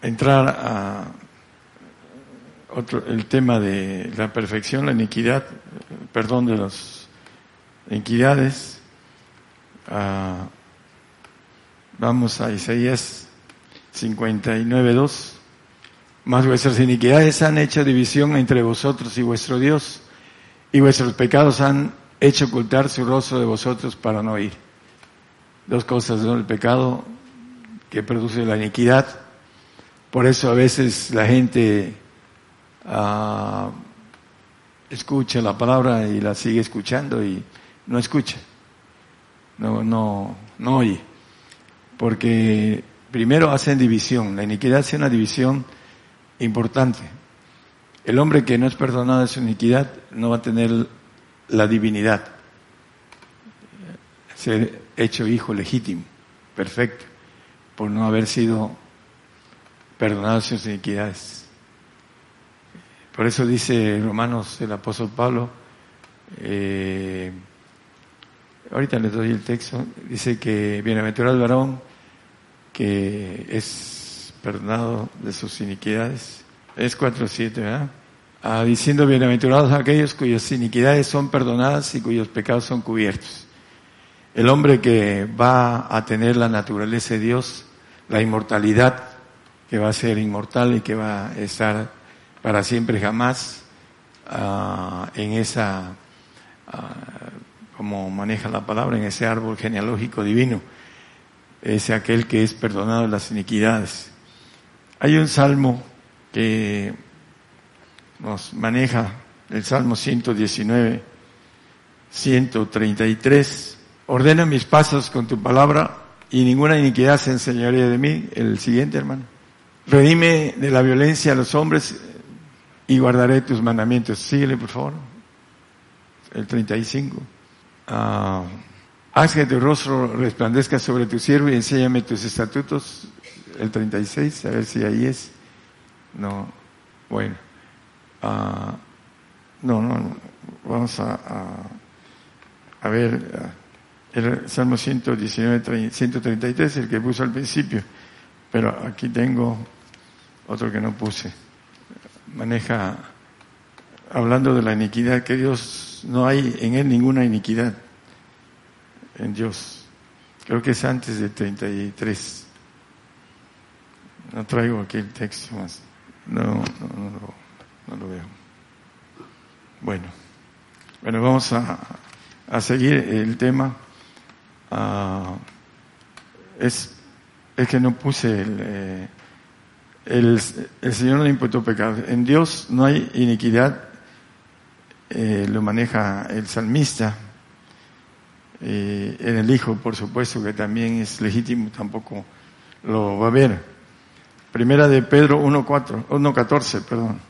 entrar a otro, el tema de la perfección, la iniquidad, perdón de las iniquidades. Vamos a Isaías 59.2. Más vuestras iniquidades han hecho división entre vosotros y vuestro Dios, y vuestros pecados han hecho ocultar su rostro de vosotros para no oír. Dos cosas, ¿no? El pecado que produce la iniquidad. Por eso a veces la gente ah, escucha la palabra y la sigue escuchando y no escucha, no, no, no oye porque primero hacen división, la iniquidad hace una división importante. El hombre que no es perdonado de su iniquidad no va a tener la divinidad, hecho hijo legítimo, perfecto, por no haber sido perdonado sus iniquidades. Por eso dice Romanos el apóstol Pablo, eh, ahorita les doy el texto, dice que bienaventurado el varón que es perdonado de sus iniquidades. Es 4.7, ¿verdad? Ah, diciendo bienaventurados aquellos cuyas iniquidades son perdonadas y cuyos pecados son cubiertos. El hombre que va a tener la naturaleza de Dios, la inmortalidad, que va a ser inmortal y que va a estar para siempre jamás ah, en esa, ah, como maneja la palabra, en ese árbol genealógico divino, es aquel que es perdonado de las iniquidades. Hay un salmo que nos maneja, el Salmo 119, 133, ordena mis pasos con tu palabra y ninguna iniquidad se enseñaría de mí. El siguiente, hermano. Redime de la violencia a los hombres y guardaré tus mandamientos. Síguele, por favor. El 35. Ah, haz que tu rostro resplandezca sobre tu siervo y enséñame tus estatutos. El 36, a ver si ahí es. No, bueno. Ah, no, no, vamos a, a, ver el Salmo 119, 133, el que puso al principio, pero aquí tengo otro que no puse maneja hablando de la iniquidad, que Dios no hay en él ninguna iniquidad en Dios. Creo que es antes de 33. No traigo aquí el texto más. No, no, no, lo, veo. Bueno, bueno, vamos a, a seguir el tema. Ah, es, es que no puse el, eh, el, Señor no imputó pecado. En Dios no hay iniquidad, eh, lo maneja el salmista. Eh, en el Hijo, por supuesto, que también es legítimo, tampoco lo va a ver. Primera de Pedro 1.4, 1.14, perdón.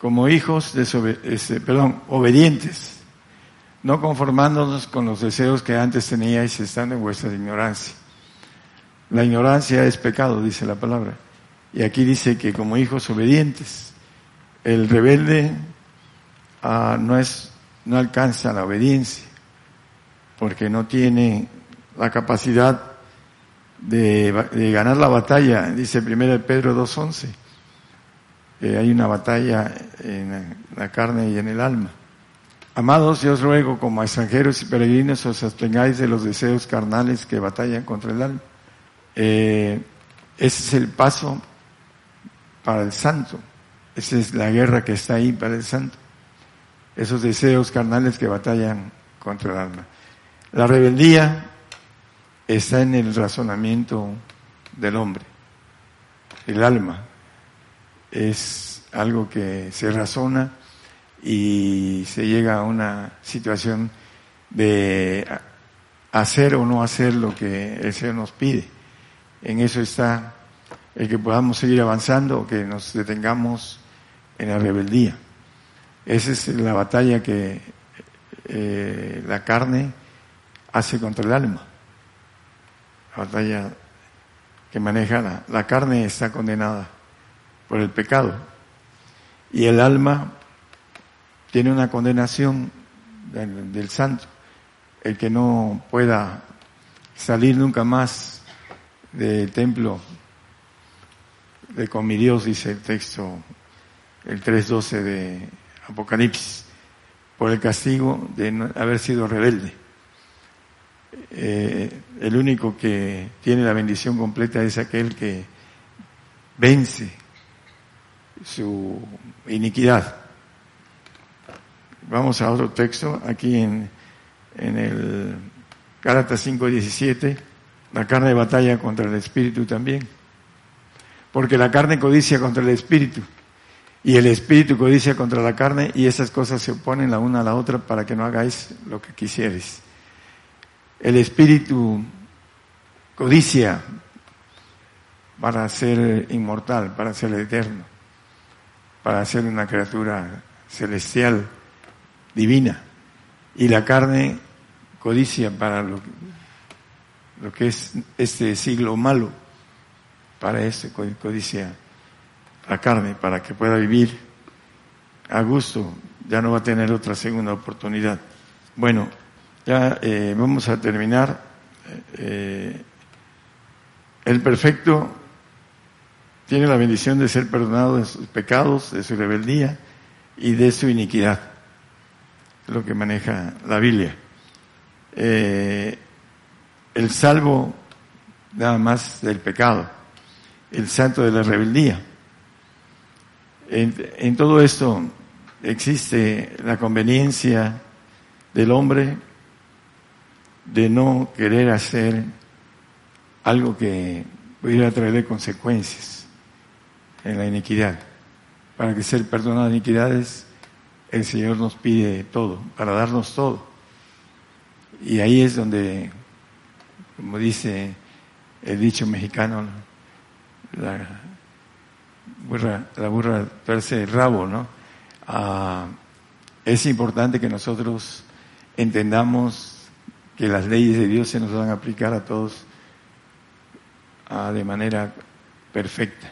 Como hijos, de este, perdón, obedientes, no conformándonos con los deseos que antes teníais estando en vuestra ignorancia. La ignorancia es pecado, dice la palabra. Y aquí dice que como hijos obedientes, el rebelde ah, no es, no alcanza la obediencia, porque no tiene la capacidad de, ganar la batalla, dice 1 Pedro 2.11. que hay una batalla en la carne y en el alma. Amados, yo os ruego como extranjeros y peregrinos os abstengáis de los deseos carnales que batallan contra el alma. Eh, ese es el paso para el santo. Esa es la guerra que está ahí para el santo. Esos deseos carnales que batallan contra el alma. La rebeldía está en el razonamiento del hombre. El alma es algo que se razona y se llega a una situación de hacer o no hacer lo que el Señor nos pide. En eso está el que podamos seguir avanzando o que nos detengamos en la rebeldía. Esa es la batalla que eh, la carne hace contra el alma. La batalla que maneja la, la carne está condenada por el pecado y el alma tiene una condenación del, santo, el que no pueda salir nunca más del templo de con mi Dios, dice el texto, el 3.12 de Apocalipsis, por el castigo de haber sido rebelde. Eh, el único que tiene la bendición completa es aquel que vence su iniquidad. Vamos a otro texto, aquí en, en el Gálatas 5.17, la carne batalla contra el espíritu también porque la carne codicia contra el espíritu y el espíritu codicia contra la carne y esas cosas se oponen la una a la otra para que no hagáis lo que quisierais. El espíritu codicia para ser inmortal, para ser eterno, para ser una criatura celestial, divina. Y la carne codicia para lo, que es este siglo malo para eso codicia la carne, para que pueda vivir a gusto, ya no va a tener otra segunda oportunidad. Bueno, ya eh, vamos a terminar. Eh, el perfecto tiene la bendición de ser perdonado de sus pecados, de su rebeldía y de su iniquidad. Es lo que maneja la Biblia. Eh, el salvo nada más del pecado, el santo de la rebeldía. En, todo esto existe la conveniencia del hombre de no querer hacer algo que pudiera traerle consecuencias en la iniquidad. Para que ser perdonado de iniquidades, el Señor nos pide todo, para darnos todo. Y ahí es donde, como dice el dicho mexicano, la burra, la burra el rabo, ¿no? Ah, es importante que nosotros entendamos que las leyes de Dios se nos van a aplicar a todos ah, de manera perfecta.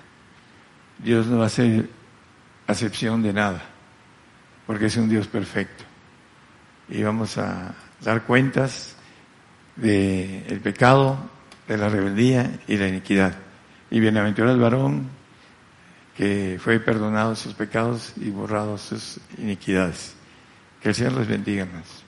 Dios no va a hacer acepción de nada, porque es un Dios perfecto. Y vamos a dar cuentas del el pecado, de la rebeldía y la iniquidad. Y bienaventurado el varón que fue perdonado sus pecados y borrado sus iniquidades. Que el Señor les bendiga más.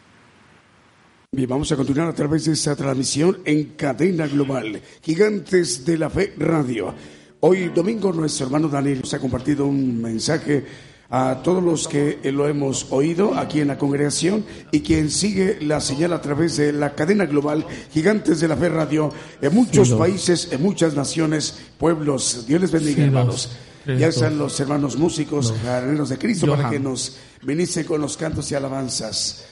Bien, vamos a continuar a través de esta transmisión en cadena global, Gigantes de la Fe Radio. Hoy domingo nuestro hermano Daniel nos ha compartido un mensaje a todos los que lo hemos oído aquí en la congregación y quien sigue la señal a través de la cadena global Gigantes de la Fe Radio en muchos países, en muchas naciones, pueblos. Dios les bendiga, hermanos ya están los hermanos músicos, los de Cristo, para que nos ministren con los cantos y alabanzas.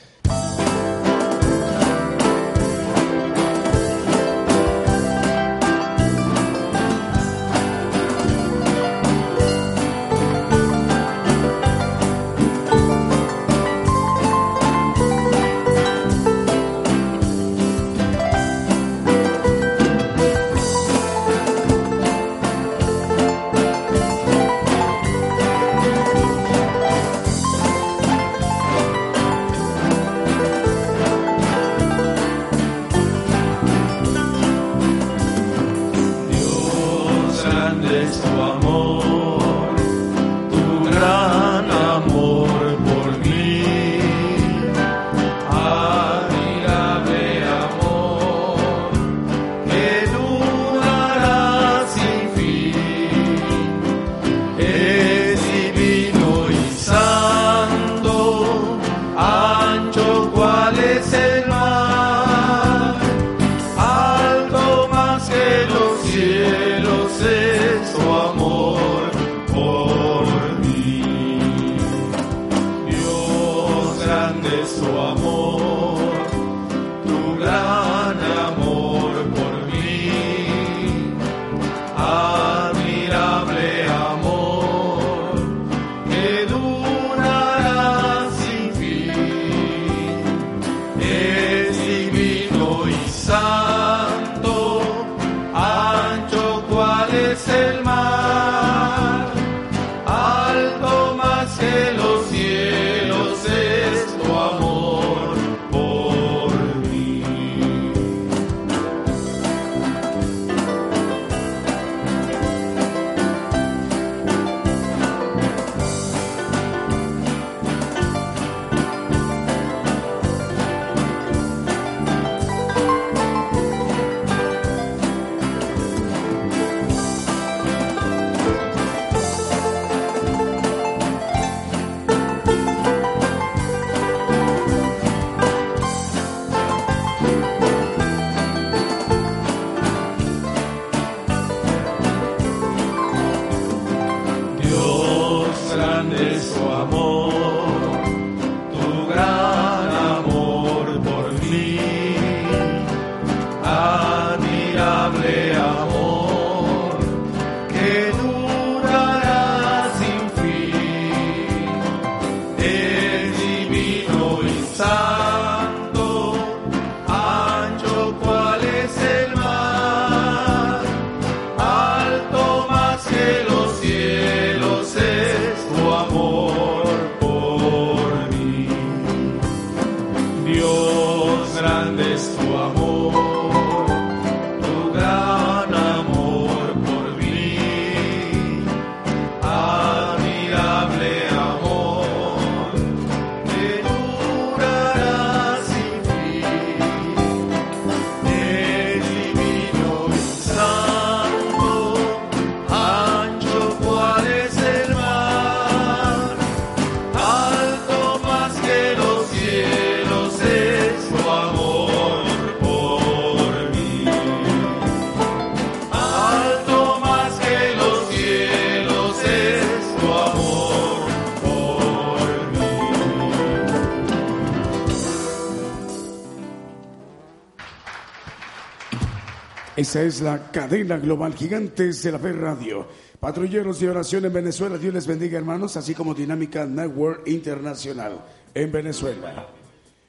Es la cadena global Gigantes de la Fe Radio. Patrulleros de oración en Venezuela, Dios les bendiga hermanos, así como Dinámica Network Internacional en Venezuela.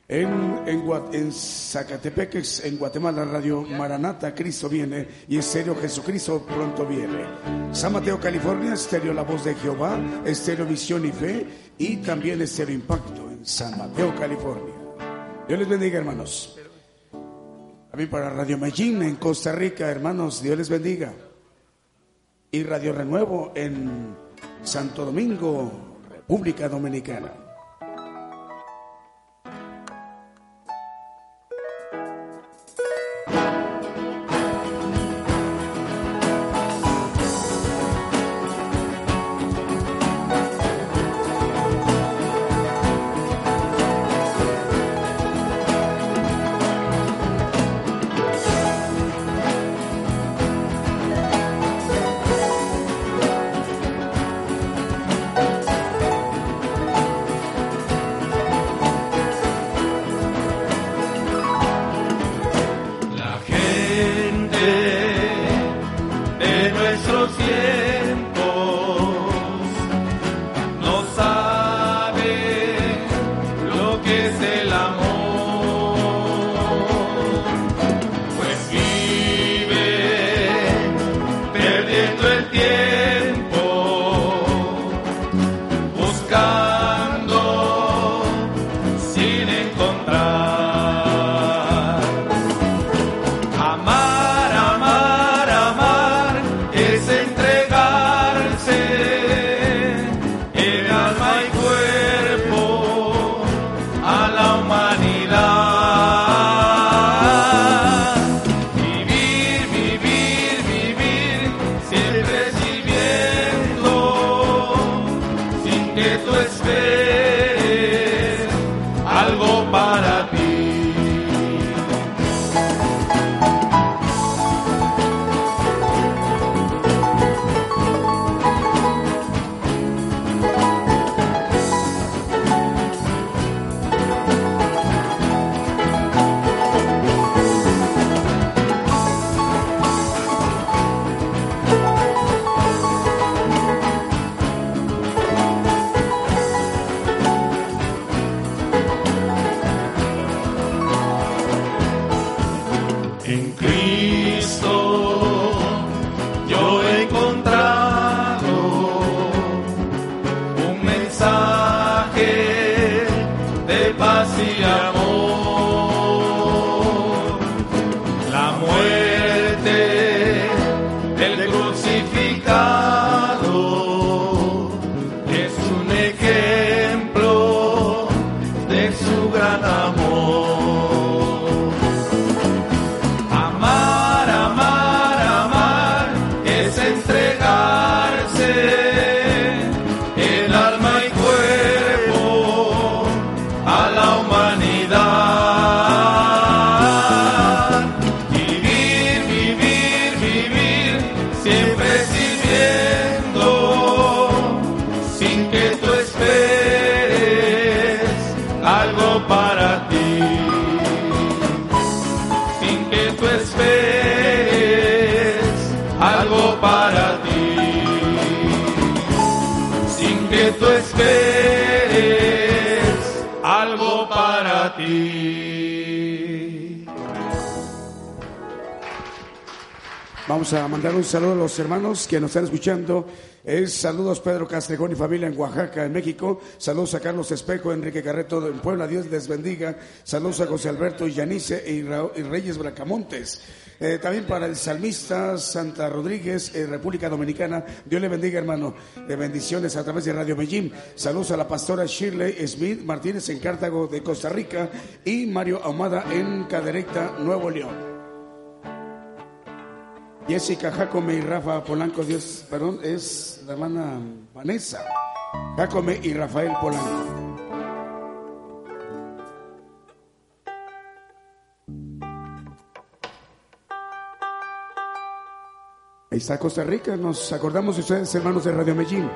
En, en, Zacatepec, en Guatemala, Radio Maranata, Cristo viene y Estéreo Jesucristo pronto viene. San Mateo, California, Estéreo La Voz de Jehová, Estéreo Visión y Fe y también Estéreo Impacto en San Mateo, California. Dios les bendiga, hermanos. También para Radio Medellín en Costa Rica, hermanos, Dios les bendiga. Y Radio Renuevo en Santo Domingo, República Dominicana. Vamos a mandar un saludo a los hermanos que nos están escuchando. Es saludos Pedro Castrejón y familia en Oaxaca, en México. Saludos a Carlos Espejo, Enrique Carreto en Puebla. Dios les bendiga. Saludos a José Alberto y Yanice y, Reyes Bracamontes. Eh, también para el salmista Santa Rodríguez, en República Dominicana. Dios le bendiga, hermano. De bendiciones a través de Radio Medellín. Saludos a la pastora Shirley Smith Martínez en Cartago de Costa Rica y Mario Ahumada en Cadereyta, Nuevo León. Jessica Jacome y Rafa Polanco, Dios, perdón, es la hermana Vanessa Jacome y Rafael Polanco. Ahí está Costa Rica, nos acordamos de ustedes, hermanos de Radio Medellín.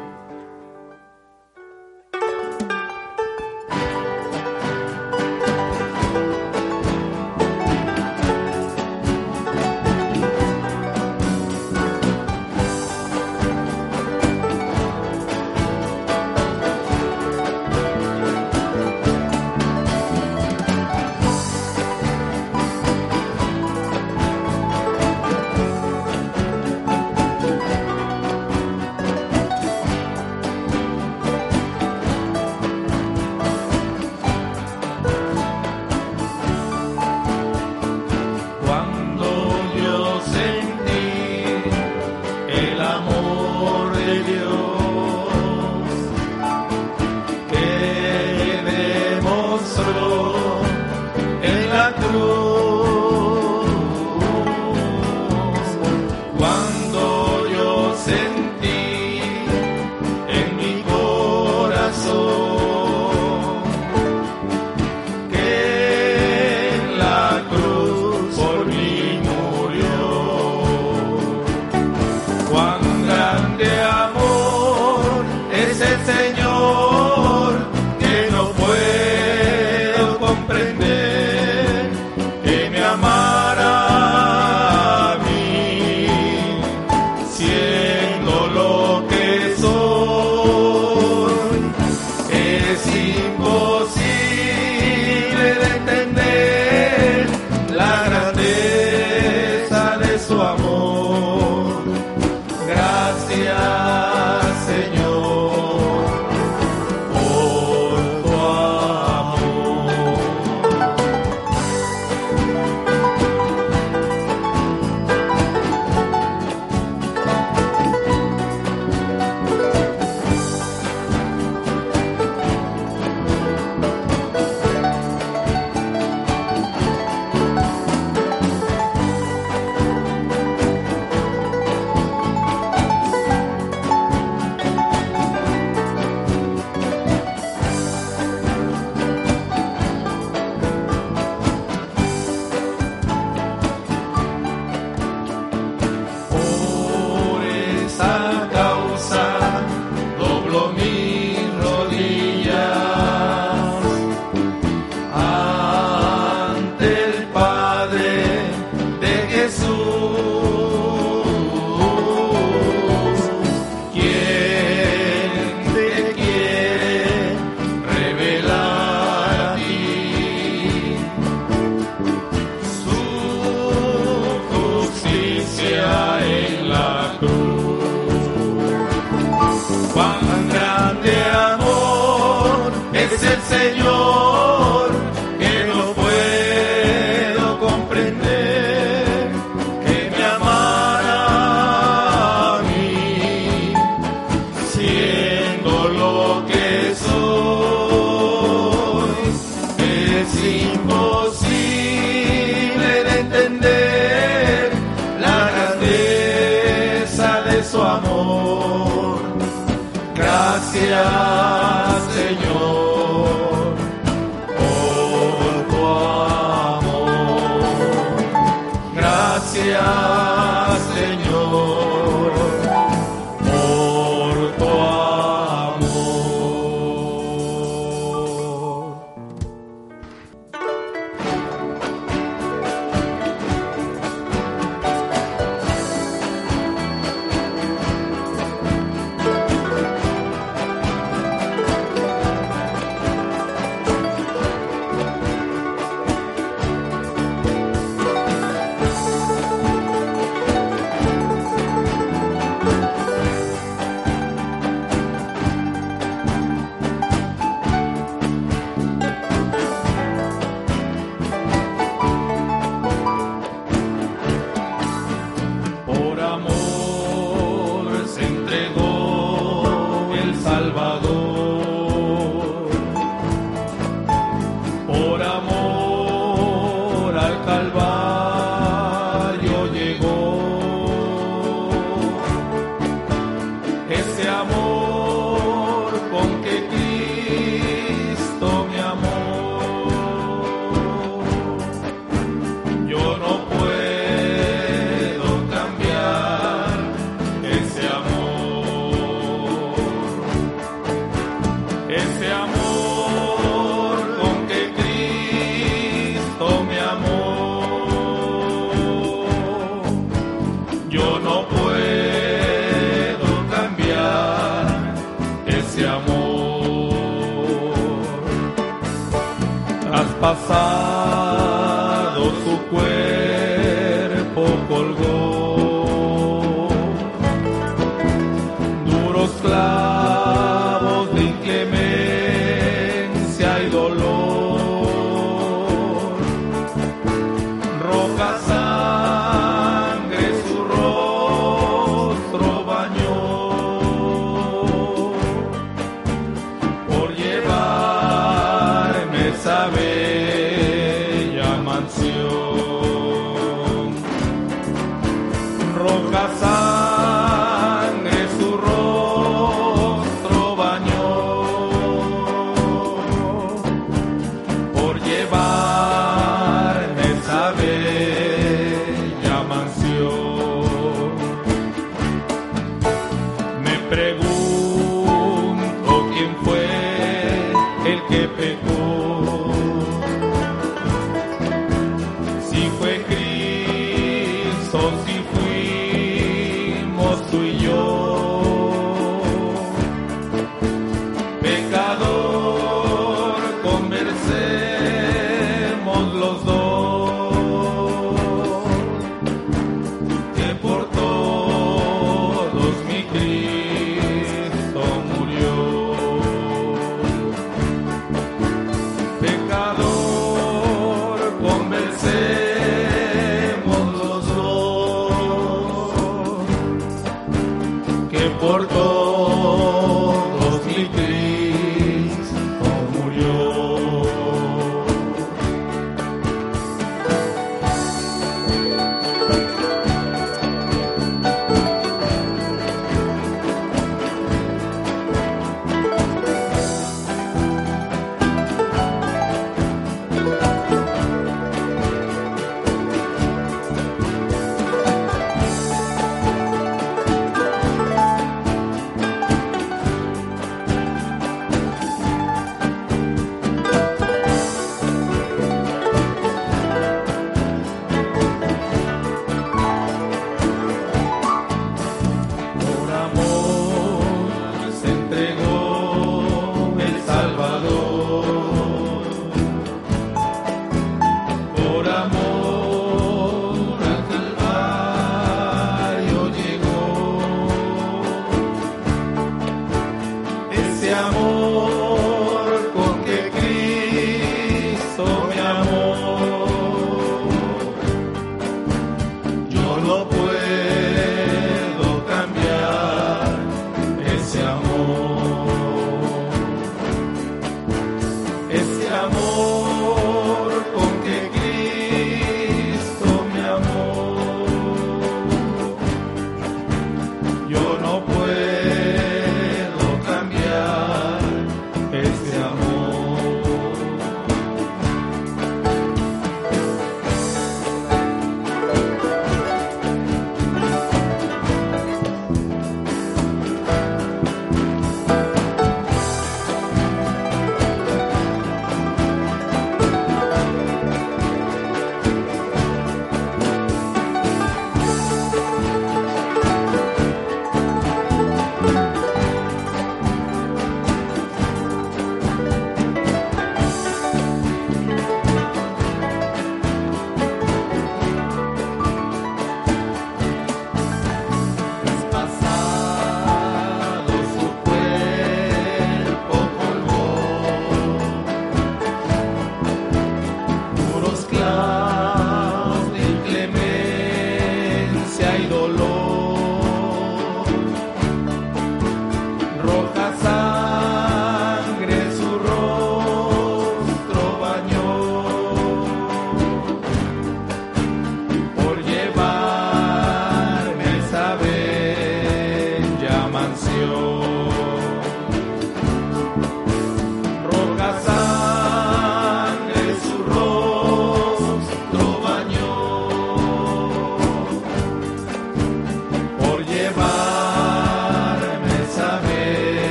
passar.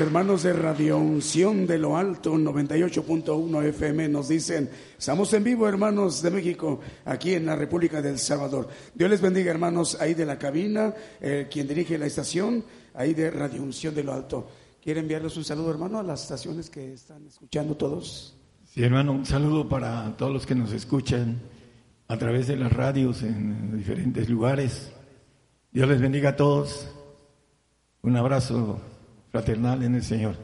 Hermanos de Radio Unción de lo Alto 98.1 FM nos dicen, estamos en vivo hermanos de México, aquí en la República del Salvador. Dios les bendiga hermanos ahí de la cabina, eh, quien dirige la estación, ahí de Radio Unción de lo Alto. ¿Quiere enviarles un saludo hermano a las estaciones que están escuchando todos? Sí hermano, un saludo para todos los que nos escuchan a través de las radios en diferentes lugares. Dios les bendiga a todos. Un abrazo fraternal en el Señor.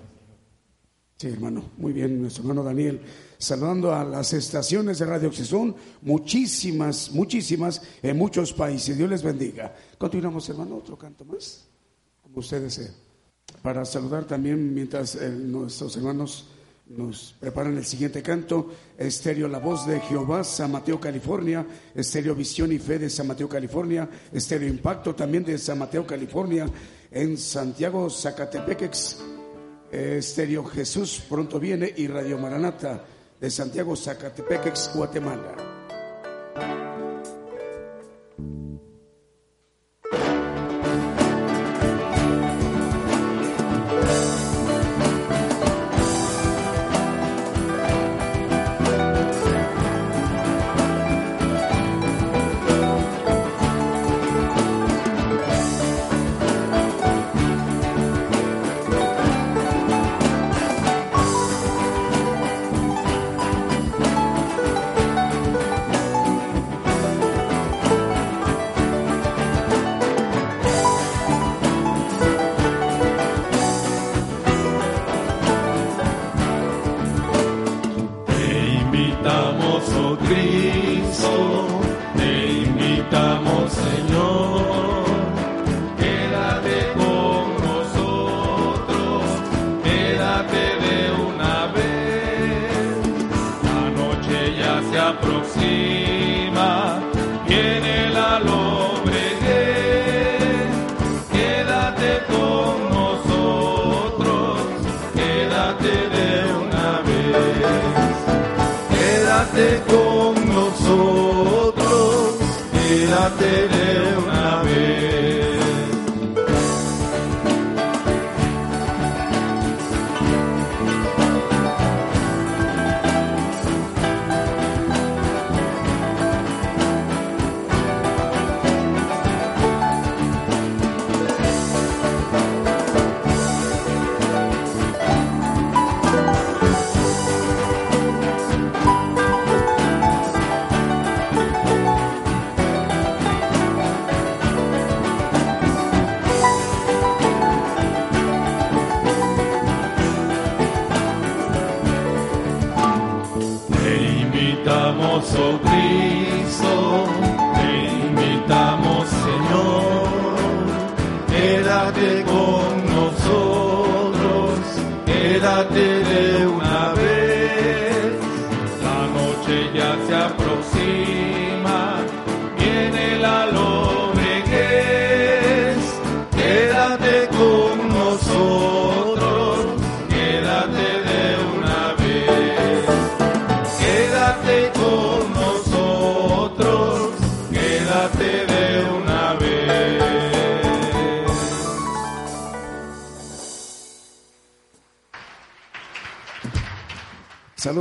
Sí, hermano, muy bien, nuestro hermano Daniel. Saludando a las estaciones de Radio Oxisón, muchísimas, muchísimas, en muchos países. Dios les bendiga. Continuamos, hermano, otro canto más, como usted desee. Para saludar también, mientras eh, nuestros hermanos nos preparan el siguiente canto, Estéreo La Voz de Jehová, San Mateo, California, Estéreo Visión y Fe de San Mateo, California, Estéreo Impacto también de San Mateo, California, en Santiago, Zacatepequex, Estéreo Jesús pronto viene y Radio Maranata de Santiago, Zacatepequex, Guatemala.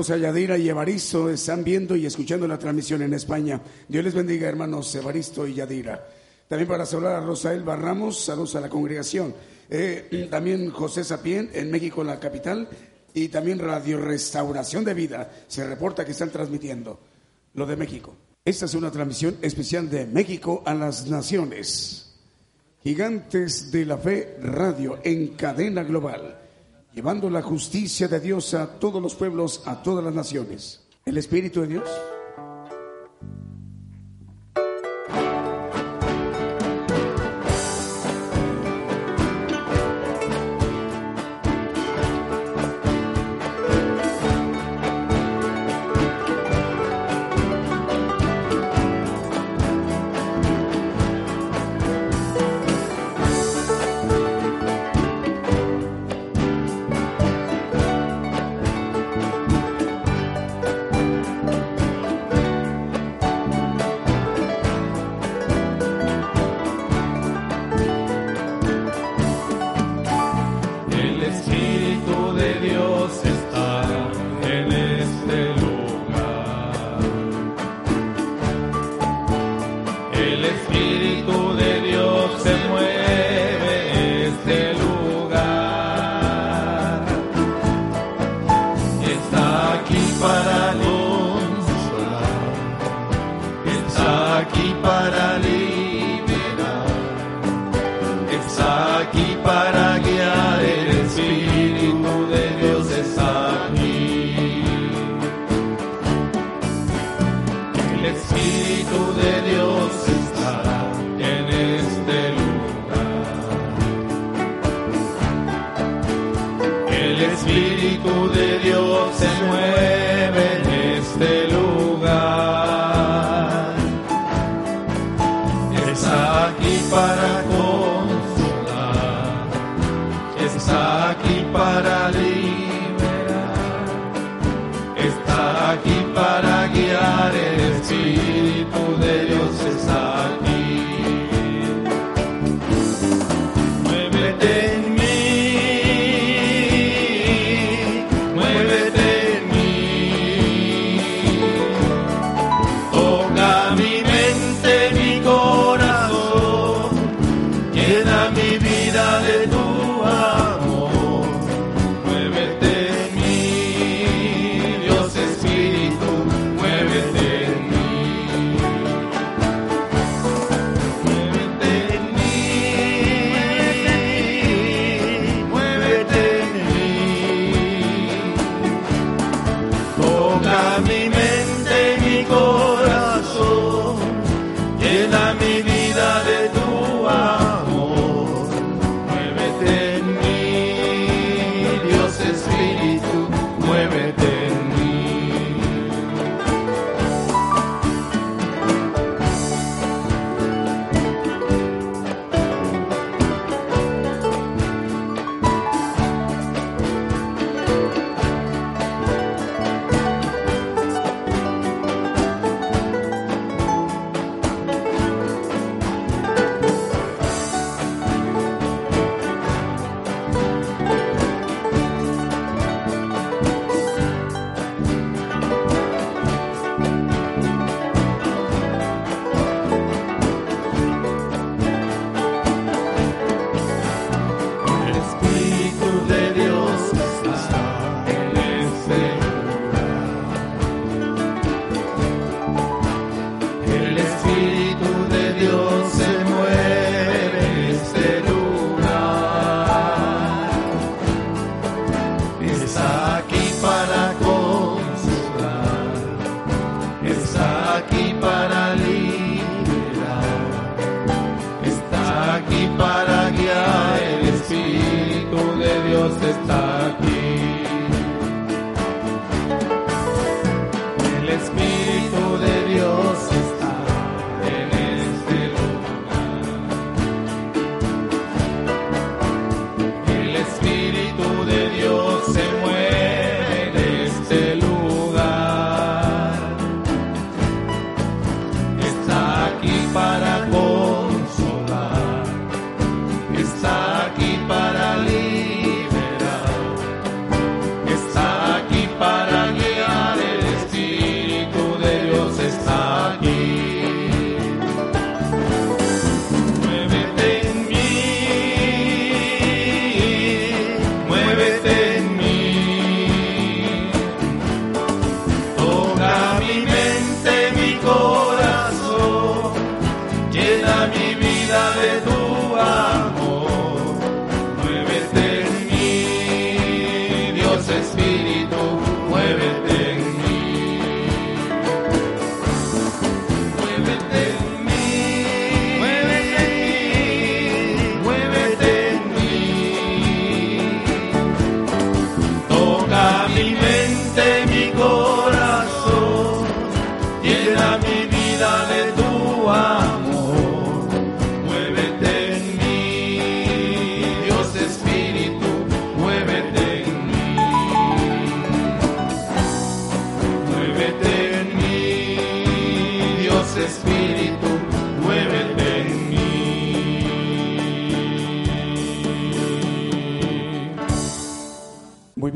Saludos a Yadira y Evaristo, están viendo y escuchando la transmisión en España. Dios les bendiga, hermanos Evaristo y Yadira. También para saludar a Rosael Barramos, saludos a la congregación. Eh, [clears throat] también José Sapien en México, la capital, y también Radio Restauración de Vida se reporta que están transmitiendo lo de México. Esta es una transmisión especial de México a las naciones. Gigantes de la Fe Radio en cadena global, llevando la justicia de Dios a todos los pueblos, a todas las naciones. El Espíritu de Dios sorry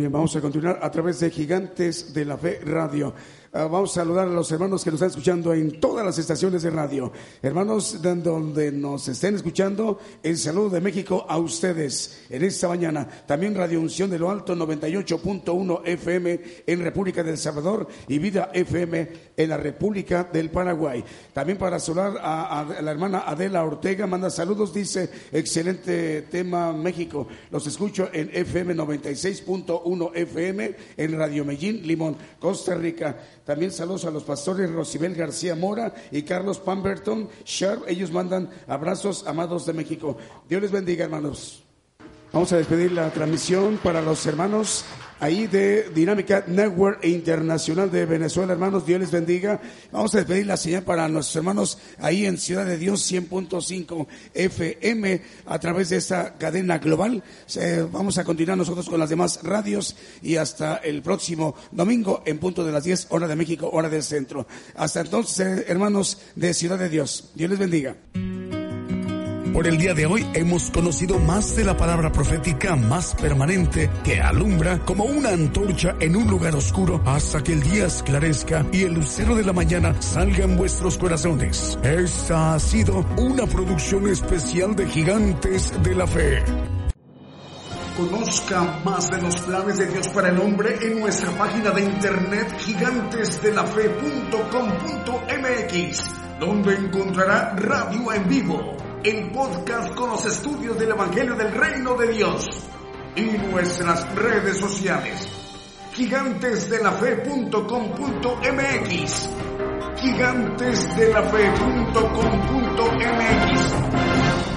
vamos a continuar a través de Gigantes de la Fe Radio. Ah, vamos a saludar a los hermanos que nos están escuchando en todas las estaciones de radio. Hermanos, de donde nos estén escuchando, el saludo de México a ustedes en esta mañana. También Radio Unción de lo Alto 98.1 FM en República del Salvador y Vida FM en la República del Paraguay. También para saludar a, a la hermana Adela Ortega, manda saludos, dice, excelente tema México. Los escucho en FM 96.1 FM en Radio Medellín, Limón, Costa Rica. También saludos a los pastores Rosibel García Mora y Carlos Pamberton Sharp. Ellos mandan abrazos amados de México. Dios les bendiga, hermanos. Vamos a despedir la transmisión para los hermanos ahí de Dinámica Network e Internacional de Venezuela, hermanos, Dios les bendiga. Vamos a despedir la señal para nuestros hermanos ahí en Ciudad de Dios 100.5 FM a través de esta cadena global. Eh, vamos a continuar nosotros con las demás radios y hasta el próximo domingo en punto de las 10 hora de México, hora del centro. Hasta entonces, eh, hermanos de Ciudad de Dios, Dios les bendiga. Por el día de hoy hemos conocido más de la palabra profética más permanente que alumbra como una antorcha en un lugar oscuro hasta que el día esclarezca y el lucero de la mañana salga en vuestros corazones. Esta ha sido una producción especial de Gigantes de la Fe. Conozca más de los planes de Dios para el hombre en nuestra página de internet gigantesdelafe.com.mx, donde encontrará radio en vivo el podcast con los estudios del Evangelio del Reino de Dios y nuestras redes sociales. Gigantesdelafe.com.mx Gigantesdelafe.com.mx